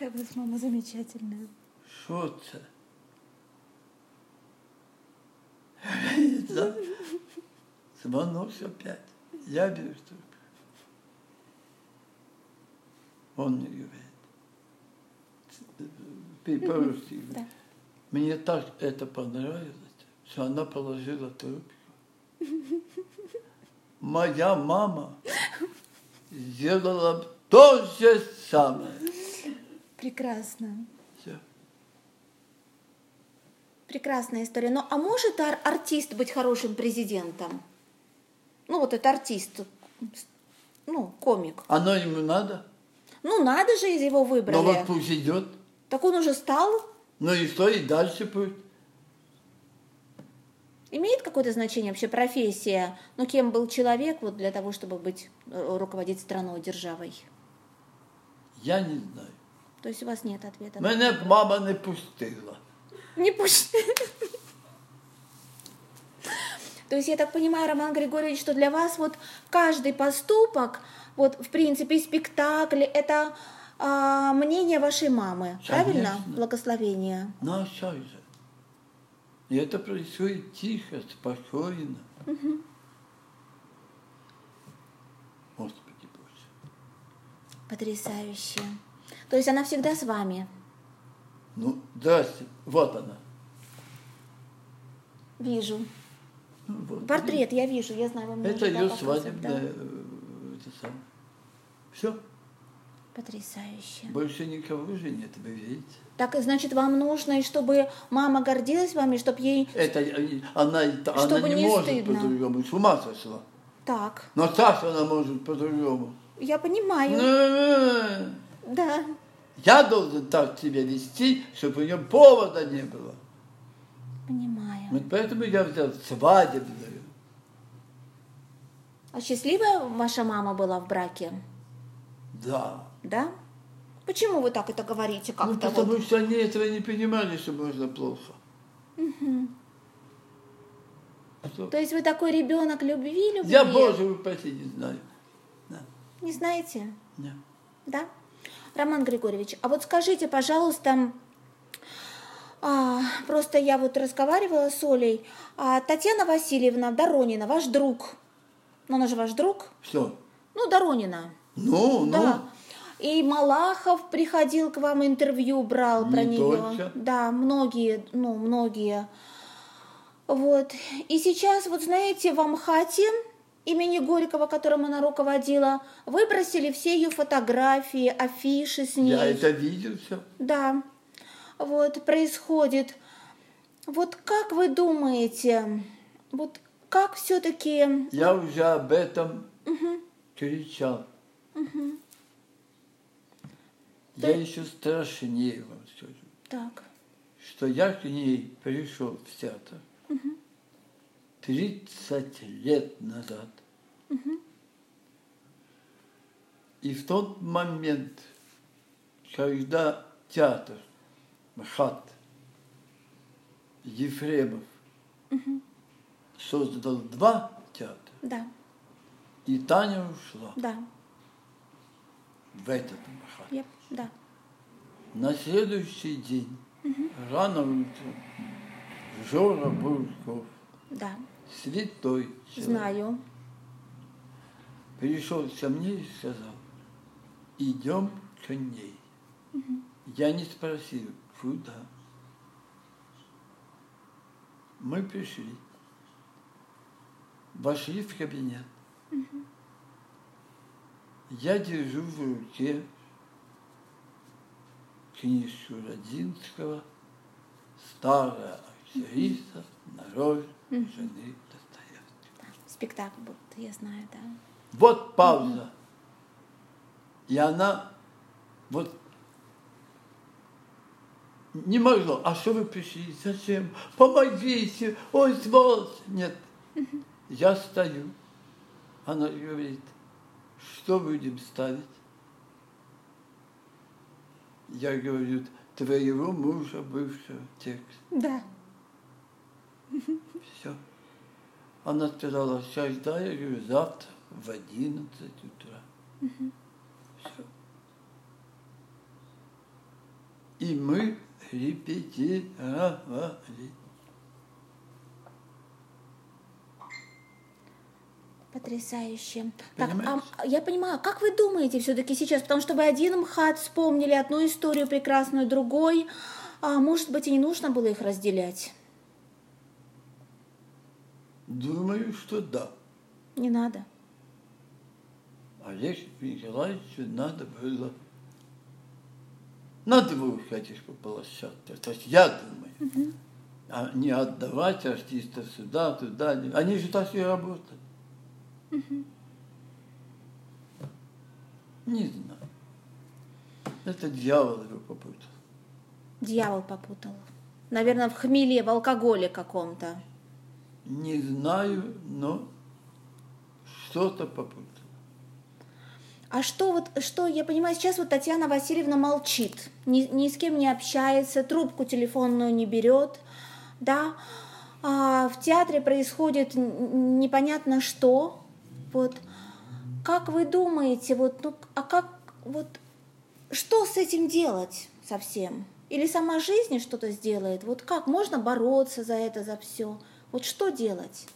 Speaker 2: У вас мама замечательная.
Speaker 1: Що це? Да? Звонок опять. Я беру трубку. Он мне говорит. По-русски.
Speaker 2: Да.
Speaker 1: Мне так это понравилось, что она положила трубку. Моя мама сделала то же самое.
Speaker 2: Прекрасно.
Speaker 1: Все.
Speaker 2: Прекрасная история. Но а может ар- артист быть хорошим президентом? Ну, вот это артист, ну, комик.
Speaker 1: Оно ему надо?
Speaker 2: Ну, надо же, из его выбрали.
Speaker 1: Ну вот пусть идет.
Speaker 2: Так он уже стал?
Speaker 1: Ну и что, и дальше пусть.
Speaker 2: Имеет какое-то значение вообще профессия? Ну, кем был человек вот для того, чтобы быть, э, руководить страной, державой?
Speaker 1: Я не знаю.
Speaker 2: То есть у вас нет ответа? этот
Speaker 1: б мама не пустила.
Speaker 2: Не пусти. То есть я так понимаю, Роман Григорьевич, что для вас вот каждый поступок, вот в принципе спектакль, это а, мнение вашей мамы, правильно?
Speaker 1: Конечно.
Speaker 2: Благословение.
Speaker 1: Ну а что же? И это происходит тихо, спокойно. Господи Боже.
Speaker 2: Потрясающе. То есть она всегда с вами.
Speaker 1: Ну, здрасте. Вот она.
Speaker 2: Вижу.
Speaker 1: Ну, вот.
Speaker 2: Портрет я вижу, я знаю, мне
Speaker 1: Это
Speaker 2: да,
Speaker 1: ее свадебное,
Speaker 2: да.
Speaker 1: э, это самое. Все.
Speaker 2: Потрясающе.
Speaker 1: Больше никого же нет, вы видите.
Speaker 2: Так, значит, вам нужно, и чтобы мама гордилась вами, чтобы ей...
Speaker 1: Это э, она, она
Speaker 2: Чтобы
Speaker 1: не,
Speaker 2: не
Speaker 1: может по-другому, с ума сошла.
Speaker 2: Так,
Speaker 1: Но так она может по-другому.
Speaker 2: я понимаю. Да.
Speaker 1: Я должен так себя вести, чтобы у нее повода не было.
Speaker 2: Понимаю.
Speaker 1: Вот поэтому я взял свадебную.
Speaker 2: А счастливая ваша мама была в браке?
Speaker 1: Да.
Speaker 2: Да? Почему вы так это говорите
Speaker 1: Ну,
Speaker 2: как-то?
Speaker 1: потому
Speaker 2: вот?
Speaker 1: что они этого не понимали, что можно плохо. Что?
Speaker 2: То есть вы такой ребенок любви, любви?
Speaker 1: Я Боже упаси не знаю. Да.
Speaker 2: Не знаете?
Speaker 1: Не.
Speaker 2: Да? Роман Григорьевич, а вот скажите, пожалуйста, а, просто я вот разговаривала с Олей, а Татьяна Васильевна Доронина, ваш друг, ну она же ваш друг,
Speaker 1: Что?
Speaker 2: ну Доронина,
Speaker 1: Ну, ну.
Speaker 2: И Малахов приходил к вам интервью, брал про
Speaker 1: Не
Speaker 2: нее.
Speaker 1: только.
Speaker 2: Да, многие, ну, многие. Вот. И сейчас, вот знаете, в Амхате имени Горького, которым она руководила, выбросили все ее фотографии, афиши с ней.
Speaker 1: Я это видел все.
Speaker 2: Да, вот происходит. Вот как вы думаете, вот как все-таки...
Speaker 1: Я уже об этом кричал. Я еще страшнее вам скажу,
Speaker 2: Так,
Speaker 1: что я к ней пришел в театр 30 лет назад. И в тот момент, когда театр МХАТ Ефремов создал два театра,
Speaker 2: да,
Speaker 1: и Таня ушла
Speaker 2: да,
Speaker 1: в этот МХАТ.
Speaker 2: я, да.
Speaker 1: На следующий день, рано утром, Жора Бурков,
Speaker 2: Да,
Speaker 1: святой человек,
Speaker 2: знаю.
Speaker 1: пришел ко мне и сказал, идем к ней. Я не спросил, куда. Мы пришли, вошли в кабинет. Я держу в руке книжку Родинского «Старая актриса на роль жены Достоевского».
Speaker 2: Спектакль был, я знаю, да.
Speaker 1: Вот пауза. И она вот не могла. А что вы пришли? Зачем? Помогите! Ой, сволочь! Нет. Я стою. Она говорит, что будем ставить? Я говорю, твоего мужа бывшего текст.
Speaker 2: Да.
Speaker 1: Все. Она сказала, сейчас да, я говорю, завтра в 11 утра. Все. И мы репетировали.
Speaker 2: Потрясающе. Так, а я понимаю, как вы думаете все-таки сейчас, потому что вы один МХАТ вспомнили, одну историю прекрасную, другой, а может быть и не нужно было их разделять?
Speaker 1: Думаю, что да.
Speaker 2: Не надо.
Speaker 1: Олег Николаевичу надо было... Надо было, конечно, пополощаться. То есть я думаю. А не отдавать артистов сюда, туда. Они же так и работают. Не знаю. Это дьявол его попутал.
Speaker 2: Дьявол попутал. Наверное, в хмеле, в алкоголе каком-то.
Speaker 1: Не знаю, но что-то попутал.
Speaker 2: А что вот, что, я понимаю, сейчас вот Татьяна Васильевна молчит, ни, ни с кем не общается, трубку телефонную не берет, да, А в театре происходит непонятно что, вот, как вы думаете, вот, ну, а как, вот, что с этим делать совсем? Или сама жизнь что-то сделает? Вот как можно бороться за это, за все? Вот что делать?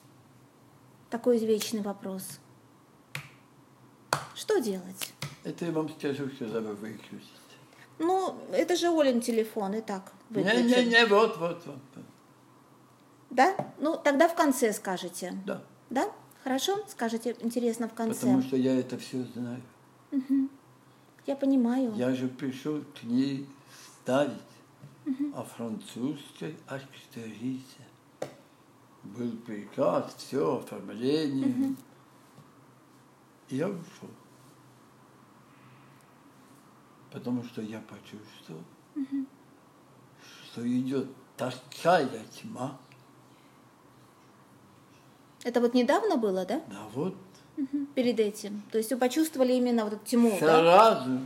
Speaker 2: Такой вечный вопрос. Что делать?
Speaker 1: Это я вам скажу, когда вы выключите.
Speaker 2: Ну, это же Олин телефон, и так выключен.
Speaker 1: Не-не-не, вот, вот. вот.
Speaker 2: Да? Ну, тогда в конце скажете.
Speaker 1: Да.
Speaker 2: Да? Хорошо? Скажете, интересно, в конце.
Speaker 1: Потому что я это все знаю.
Speaker 2: Я понимаю.
Speaker 1: Я же пришел к ней ставить о французской актрисе. Был приказ, все, оформление. И я ушел. Потому что я почувствовал, что идет такая тьма.
Speaker 2: Это вот недавно было, да?
Speaker 1: Да вот
Speaker 2: Мгм. Перед этим. То есть вы почувствовали именно вот эту тьму, да?
Speaker 1: сразу.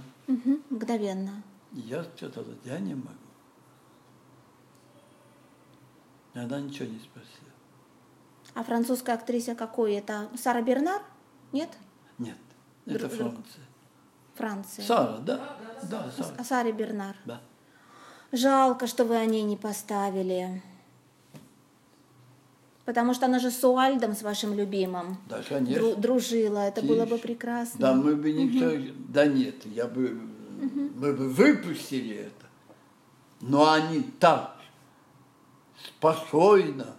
Speaker 2: мгновенно.
Speaker 1: Я сказала, я не могу. И она ничего не спросила.
Speaker 2: А французская актриса какой это? Сара Бернар? Нет?
Speaker 1: Нет, это
Speaker 2: Друг- друг.
Speaker 1: Франция.
Speaker 2: Франция.
Speaker 1: Сара, да? Да,
Speaker 2: А
Speaker 1: Сара.
Speaker 2: Саре Бернар.
Speaker 1: Да.
Speaker 2: Жалко, что вы о ней не поставили. Потому что она же с Уальдом, с вашим любимым,
Speaker 1: Да, конечно.
Speaker 2: дру- дружила. Это было бы
Speaker 1: Тише.
Speaker 2: прекрасно.
Speaker 1: Да, мы бы никто... Да нет, я бы... Мы бы выпустили это. Но они так спокойно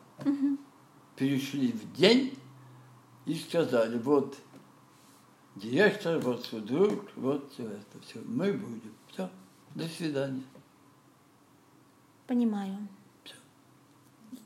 Speaker 1: перешли в день и сказали, вот директор, вот друг, вот все это, все, мы будем. Все, до свидания.
Speaker 2: Понимаю.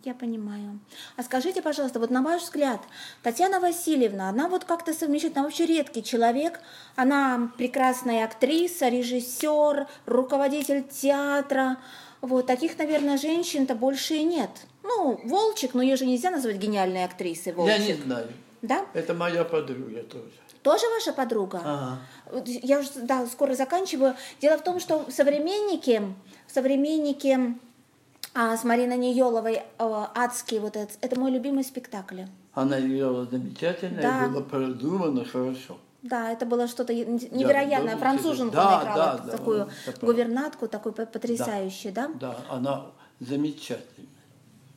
Speaker 2: Я понимаю. А скажите, пожалуйста, вот на ваш взгляд, Татьяна Васильевна, она вот как-то совмещает, она вообще редкий человек, она прекрасная актриса, режиссер, руководитель театра. Вот таких, наверное, женщин-то больше и нет. Ну, Волчек, но ее же нельзя назвать гениальной актрисой, Волчек.
Speaker 1: Я не знаю.
Speaker 2: Да?
Speaker 1: Это моя подруга тоже.
Speaker 2: Тоже ваша подруга?
Speaker 1: Ага.
Speaker 2: Я уже да, скоро заканчиваю. Дело в том, что современники, современники а, с Мариной Нееловой а, «Адские», вот это, это мой любимый спектакль.
Speaker 1: Она играла замечательно,
Speaker 2: Да.
Speaker 1: и было продумано хорошо.
Speaker 2: Да, это было что-то невероятное.
Speaker 1: да,
Speaker 2: Француженку
Speaker 1: да,
Speaker 2: она играла,
Speaker 1: да, да,
Speaker 2: такую гувернантку, такой п- потрясающую, да?
Speaker 1: Да, она замечательная.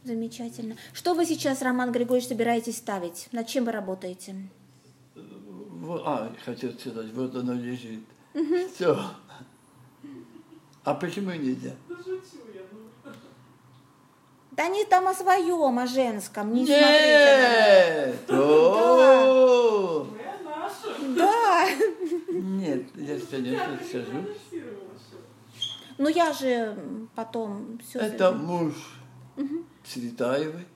Speaker 2: Замечательно. Что вы сейчас, Роман Григорьевич, собираетесь ставить? Над чем вы работаете?
Speaker 1: Вот, а, хотел сказать, вот оно лежит. Все. А почему нельзя?
Speaker 3: Да шучу.
Speaker 2: Да не там о своем, о женском, не смотрите
Speaker 1: Нет!
Speaker 2: Меня. Да.
Speaker 1: Нет, я, конечно, скажу.
Speaker 3: Анонсировала всё.
Speaker 2: Ну я же потом все.
Speaker 1: Это муж Цветаевой.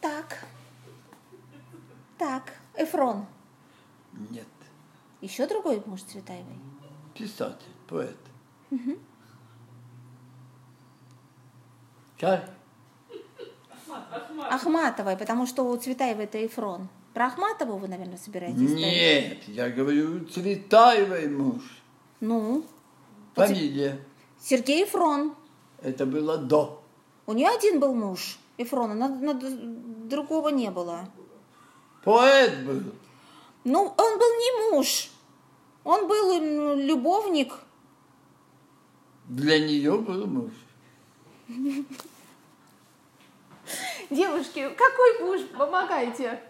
Speaker 2: Так. Так. Эфрон.
Speaker 1: Нет,
Speaker 2: Еще другой муж Цветаевой.
Speaker 1: писатель, поэт. Как?
Speaker 3: Ахмат.
Speaker 2: Ахматовой, потому что у Цветаевой это Эфрон. Про Ахматову вы, наверное, собираетесь ставить?
Speaker 1: Нет, я говорю, Цветаевой муж.
Speaker 2: Ну,
Speaker 1: Фамилия.
Speaker 2: Сергей Эфрон.
Speaker 1: Это было до.
Speaker 2: У нее один был муж Эфрона, на- на- другого не было.
Speaker 1: Поэт был.
Speaker 2: Ну, он был не муж. Он был любовник.
Speaker 1: Для нее был муж.
Speaker 2: Девушки, какой муж? Помогайте.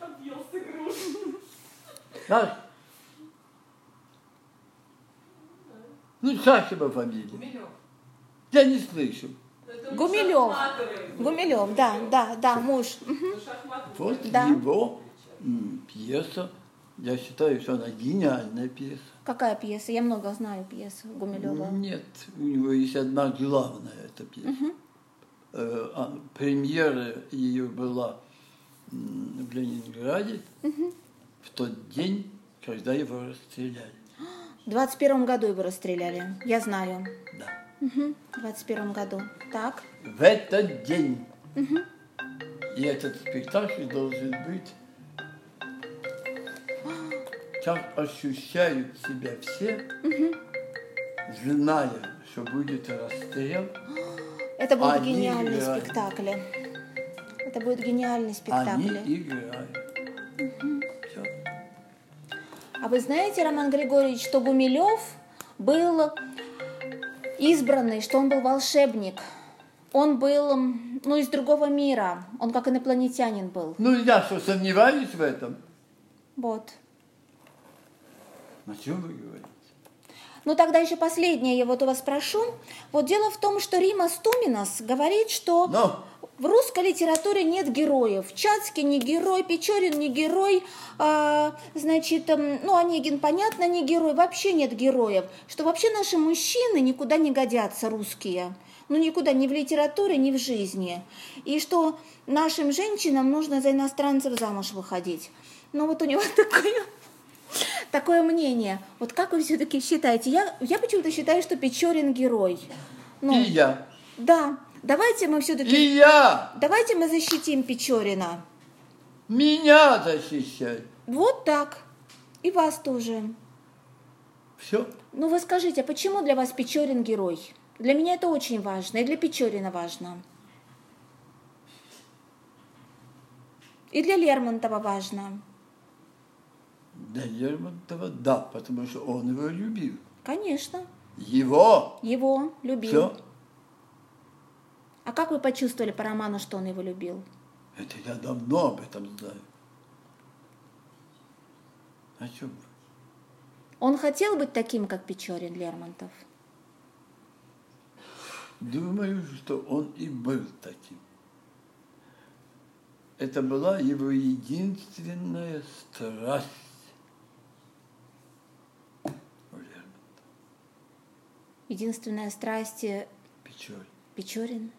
Speaker 3: Объелся груш.
Speaker 1: Как? Ну, как его фамилия?
Speaker 3: Гумилев.
Speaker 1: Я не слышу.
Speaker 2: Гумилев. Гумилев, да, да, да, муж.
Speaker 1: Вот
Speaker 2: Да.
Speaker 1: его пьеса. Я считаю, что она гениальная пьеса.
Speaker 2: Какая пьеса? Я много знаю пьес Гумилева.
Speaker 1: Нет, у него есть одна главная эта пьеса. Э, а, премьера ее была в Ленинграде в тот день, когда его расстреляли.
Speaker 2: В 21 году его расстреляли. Я знаю.
Speaker 1: Да.
Speaker 2: Мгм. В 21 году. Так.
Speaker 1: В этот день. И этот спектакль должен быть, как ощущают себя все, зная, что будет расстрел,
Speaker 2: Это будет
Speaker 1: Они
Speaker 2: гениальный
Speaker 1: играют.
Speaker 2: спектакль. Это будет гениальный
Speaker 1: они
Speaker 2: спектакль.
Speaker 1: играют. Всё.
Speaker 2: А вы знаете, Роман Григорьевич, что Гумилев был избранный, что он был волшебник. Он был, ну, из другого мира. Он как инопланетянин был.
Speaker 1: Ну, я что, сомневаюсь в этом?
Speaker 2: Вот.
Speaker 1: О чем вы говорите?
Speaker 2: Ну, тогда еще последнее я вот у вас спрошу. Вот дело в том, что Рима Стуминас говорит, что
Speaker 1: Но
Speaker 2: в русской литературе нет героев. Чацкий не герой, Печорин не герой, а, значит, эм, ну, Онегин, понятно, не герой, вообще нет героев. Что вообще наши мужчины никуда не годятся, русские. Ну, никуда, ни в литературе, ни в жизни. И что нашим женщинам нужно за иностранцев замуж выходить. Ну, вот у него такое такое мнение. Вот как вы все-таки считаете? Я, я почему-то считаю, что Печорин герой. Ну,
Speaker 1: и я.
Speaker 2: да. Давайте мы все-таки,
Speaker 1: И я.
Speaker 2: давайте мы защитим Печорина.
Speaker 1: Меня защищать.
Speaker 2: Вот так. И вас тоже.
Speaker 1: Все.
Speaker 2: Ну вы скажите, а почему для вас Печорин герой? Для меня это очень важно, и для Печорина важно. И для Лермонтова важно.
Speaker 1: Для Лермонтова, да, потому что он его любил.
Speaker 2: Конечно,
Speaker 1: Его!
Speaker 2: его любил.
Speaker 1: Все.
Speaker 2: А как вы почувствовали по роману, что он его любил?
Speaker 1: Это я давно об этом знаю. О чем вы?
Speaker 2: Он хотел быть таким, как Печорин Лермонтов?
Speaker 1: Думаю, что он и был таким. Это была его единственная страсть. у Лермонтова.
Speaker 2: Единственная страсть э,
Speaker 1: Печорь.
Speaker 2: Печорин?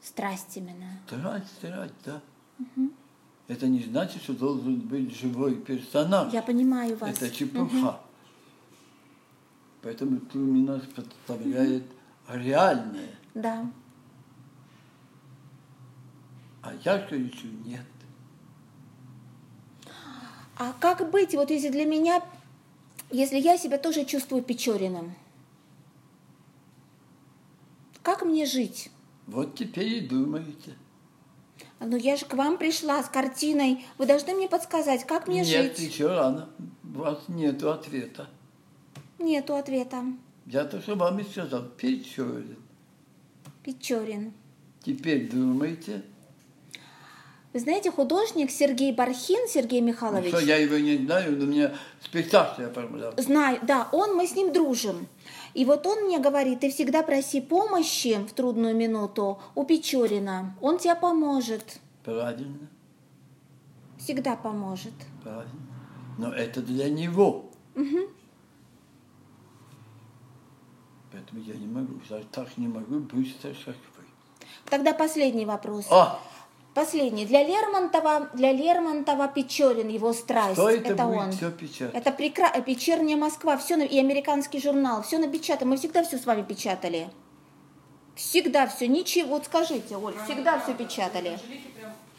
Speaker 2: Страсть именно.
Speaker 1: Страсть, страсть, да. Это не значит, что должен быть живой персонаж.
Speaker 2: Я понимаю вас.
Speaker 1: Это чепуха. Поэтому ты у нас представляет реальное.
Speaker 2: Да.
Speaker 1: А я кричу, нет.
Speaker 2: А как быть, вот если для меня, если я себя тоже чувствую Печориным? Как мне жить?
Speaker 1: Вот теперь и думаете.
Speaker 2: Ну я же к вам пришла с картиной. Вы должны мне подсказать, как мне
Speaker 1: нет,
Speaker 2: жить?
Speaker 1: еще рано. У вас нет ответа.
Speaker 2: Нету ответа.
Speaker 1: Я то, что вам и сказал, Печорин.
Speaker 2: Печорин.
Speaker 1: Теперь думайте,
Speaker 2: Вы знаете, художник Сергей Бархин, Сергей
Speaker 1: ну,
Speaker 2: Михайлович,
Speaker 1: что я его не знаю, но мне спектакль оформлял.
Speaker 2: знаю, да, он, мы с ним дружим. И вот он мне говорит, ты всегда проси помощи в трудную минуту у Печорина. Он тебе поможет.
Speaker 1: Правильно,
Speaker 2: Всегда поможет.
Speaker 1: правильно. Но это для него. Поэтому я не могу, так не могу быстро, как вы.
Speaker 2: Тогда последний вопрос.
Speaker 1: А,
Speaker 2: Последний. Для Лермонтова, для Лермонтова Печорин, его страсть.
Speaker 1: что это, будет
Speaker 2: он.
Speaker 1: все печатать?
Speaker 2: Это прекра... Вечерняя Москва, все и американский журнал, все напечатано. Мы всегда все с вами печатали. Всегда все, ничего. Вот скажите, Оль, всегда все печатали.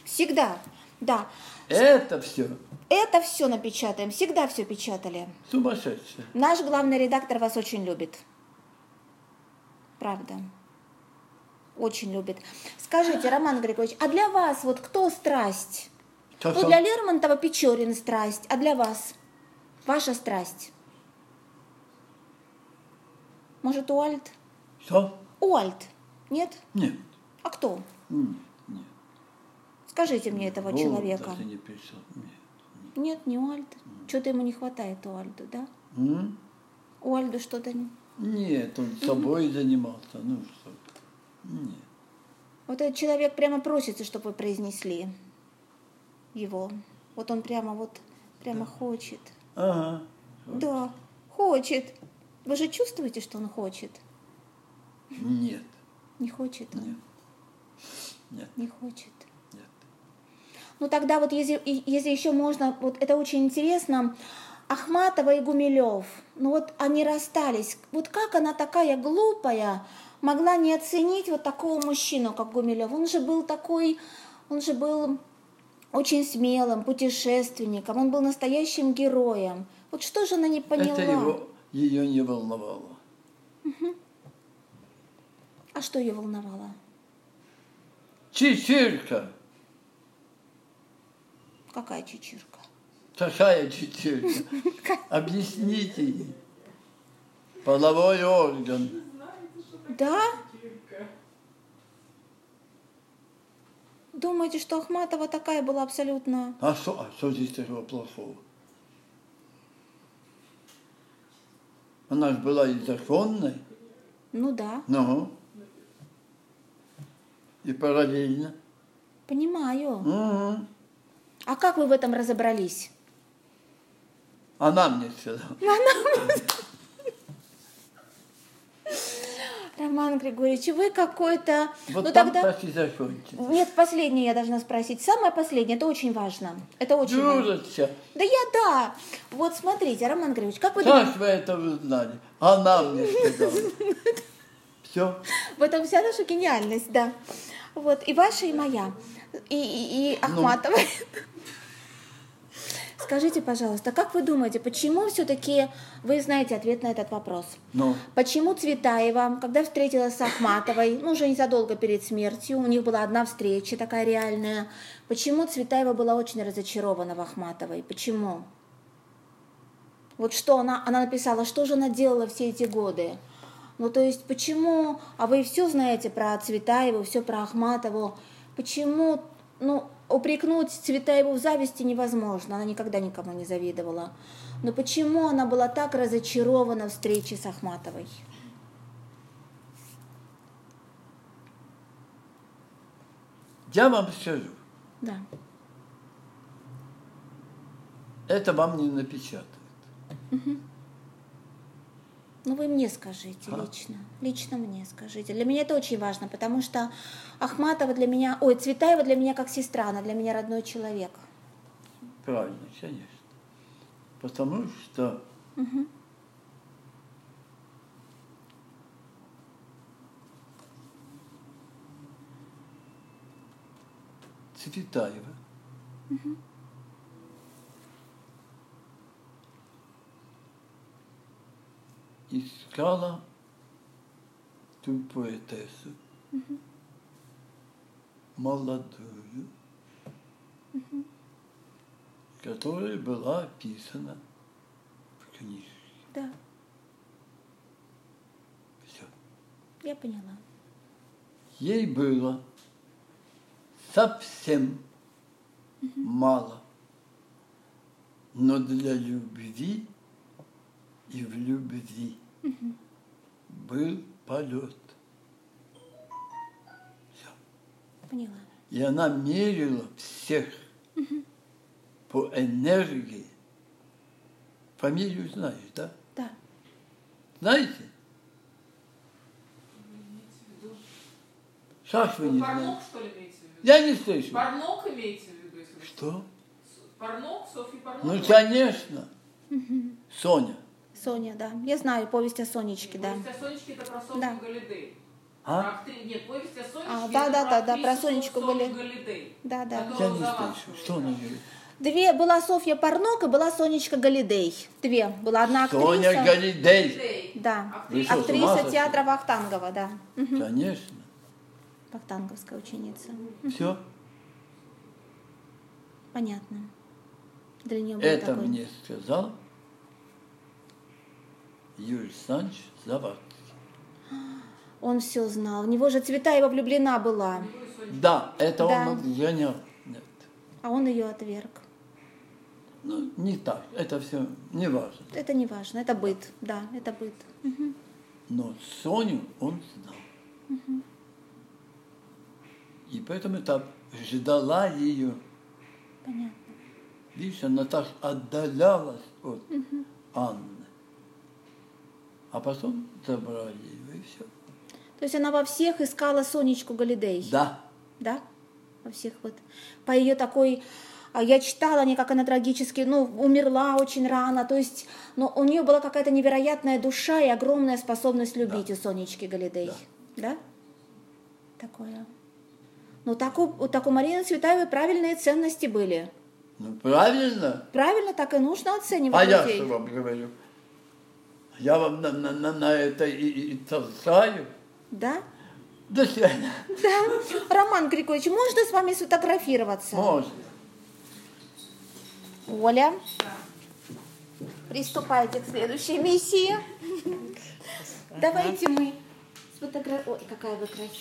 Speaker 2: Всегда, да.
Speaker 1: Это все
Speaker 2: Это все напечатаем, всегда все печатали.
Speaker 1: сумасшедшее.
Speaker 2: Наш главный редактор вас очень любит. Правда. Очень любит. Скажите, Роман Григорьевич, а для вас вот кто страсть?
Speaker 1: Что,
Speaker 2: Ну, для Лермонтова Печорин страсть, а для вас? Ваша страсть? Может, Уальд?
Speaker 1: Что?
Speaker 2: Уальд? Нет?
Speaker 1: Нет.
Speaker 2: А кто?
Speaker 1: Нет, нет.
Speaker 2: Скажите мне этого человека.
Speaker 1: не. Нет.
Speaker 2: Нет, не Уальд. Что-то ему не хватает Уальду, да?
Speaker 1: М?
Speaker 2: Уальду что-то... не-
Speaker 1: Нет, он собой занимался. Ну что? Нет.
Speaker 2: Вот этот человек прямо просится, чтобы вы произнесли его. Вот он прямо вот, прямо хочет.
Speaker 1: Ага.
Speaker 2: Да, хочет. Вы же чувствуете, что он хочет?
Speaker 1: Нет.
Speaker 2: Не хочет он?
Speaker 1: Нет. Нет.
Speaker 2: Не хочет.
Speaker 1: Нет.
Speaker 2: Ну тогда вот если, если еще можно, вот это очень интересно, Ахматова и Гумилев, ну вот они расстались. Вот как она такая глупая могла не оценить вот такого мужчину, как Гумилев? Он же был такой, он же был очень смелым путешественником, он был настоящим героем. Вот что же она не поняла?
Speaker 1: Это его, ее не волновало.
Speaker 2: А что ее волновало?
Speaker 1: Чечирка.
Speaker 2: Какая чечирка?
Speaker 1: Какая чечирка? Объясните ей. Половой орган.
Speaker 2: Да? Думаете, что Ахматова такая была абсолютно...
Speaker 1: А что, а что здесь такого плохого? Она же была и законной,
Speaker 2: Ну да,
Speaker 1: ну, и параллельно.
Speaker 2: понимаю.
Speaker 1: Угу.
Speaker 2: А как вы в этом разобрались?
Speaker 1: Она мне сказала.
Speaker 2: Роман Григорьевич, вы какой-то...
Speaker 1: Вот
Speaker 2: ну
Speaker 1: там
Speaker 2: тогда...
Speaker 1: так и закончится.
Speaker 2: Нет, последнее я должна спросить. Самое последнее, это очень важно. Это очень важно.
Speaker 1: Дурочка,
Speaker 2: Да я да. Вот смотрите, Роман Григорьевич, как вы думаете,
Speaker 1: как вы это узнали? Она мне сказала. Все.
Speaker 2: в этом вся наша гениальность, да. Вот, и ваша, и моя. И, и, и
Speaker 1: Ну.
Speaker 2: Скажите, пожалуйста, как вы думаете, почему все-таки вы знаете ответ на этот вопрос?
Speaker 1: Но
Speaker 2: Почему Цветаева, когда встретилась с Ахматовой, ну, уже незадолго перед смертью, у них была одна встреча такая реальная, почему Цветаева была очень разочарована в Ахматовой? Почему? Вот что она, она написала, что же она делала все эти годы? Ну, то есть, почему, а вы все знаете про Цветаеву, все про Ахматову, почему, ну, упрекнуть Цветаеву в зависти невозможно, она никогда никому не завидовала. Но почему она была так разочарована встрече с Ахматовой?
Speaker 1: я вам скажу,
Speaker 2: Да.
Speaker 1: это вам не напечатают.
Speaker 2: Ну, вы мне скажите
Speaker 1: А?
Speaker 2: лично. Лично мне скажите. Для меня это очень важно, потому что Ахматова для меня, ой, Цветаева для меня как сестра, она для меня родной человек.
Speaker 1: Правильно, конечно. Потому что Цветаева искала ту поэтессу, молодую, которая была описана в книжке.
Speaker 2: Да,
Speaker 1: Все.
Speaker 2: я поняла.
Speaker 1: Ей было совсем мало. Но для любви и в любви был полет. Все.
Speaker 2: Поняла.
Speaker 1: И она мерила всех по энергии. Фамилию знаешь, да?
Speaker 2: Да.
Speaker 1: Знаете? Как вы не
Speaker 3: Парнок,
Speaker 1: знаете?
Speaker 3: что ли, имеете в виду?
Speaker 1: Я не слышу.
Speaker 3: Парнок имеете в виду?
Speaker 1: Что?
Speaker 3: Парнок, Софья Парнок?
Speaker 1: Ну, конечно. Соня.
Speaker 2: Соня, да. Я знаю повесть о Сонечке, да.
Speaker 3: Повесть о Сонечке это про Соню
Speaker 2: Да.
Speaker 3: Галидей.
Speaker 1: А?
Speaker 3: Актри- Нет, повесть о Сонечке
Speaker 2: А,
Speaker 3: это
Speaker 2: да, да,
Speaker 3: про
Speaker 2: да, да, про Сонечку были-
Speaker 3: Галидей.
Speaker 2: Да, да.
Speaker 1: Я не слышу. Что она говорит?
Speaker 2: Две, была Софья Парнок и была Сонечка Галидей. Две. Была одна актриса.
Speaker 1: Соня Галидей.
Speaker 2: Да.
Speaker 1: Вы что,
Speaker 2: Актриса театра Вахтангова, да. Мгм.
Speaker 1: Конечно.
Speaker 2: Вахтанговская ученица.
Speaker 1: Все.
Speaker 2: Понятно. Для нее был
Speaker 1: Это
Speaker 2: такой.
Speaker 1: мне сказал Юрий Александрович Завадский.
Speaker 2: Он все знал. В него же Цветаева влюблена была,
Speaker 1: Да, это
Speaker 2: Да.
Speaker 1: он отгонял. Нет.
Speaker 2: а он ее отверг.
Speaker 1: Ну, не так. Это все не важно.
Speaker 2: Это не важно, это быт, да, это быт.
Speaker 1: Но Соню он знал. И поэтому так ждала ее.
Speaker 2: Понятно.
Speaker 1: Видишь, она так отдалялась от Анны. А потом забрали ее, и все.
Speaker 2: То есть она во всех искала Сонечку Галидей.
Speaker 1: Да.
Speaker 2: Да? Во всех вот. По ее такой... а, Я читала не как она трагически, ну, умерла очень рано, то есть, но у нее была какая-то невероятная душа и огромная способность любить у Сонечки Галидей. Да? Такое. Ну, так у, так у Марины Цветаевой правильные ценности были.
Speaker 1: Ну, правильно.
Speaker 2: Правильно, так и нужно оценивать
Speaker 1: А я
Speaker 2: людей.
Speaker 1: что вам говорю? Я вам на, на, на, на это и, и, толкаю.
Speaker 2: Да?
Speaker 1: До свидания.
Speaker 2: Да. Роман Григорьевич, можно с вами сфотографироваться?
Speaker 1: Можно.
Speaker 2: Оля, приступайте к следующей миссии. Давайте мы сфотографируем. Ой, какая вы красивая.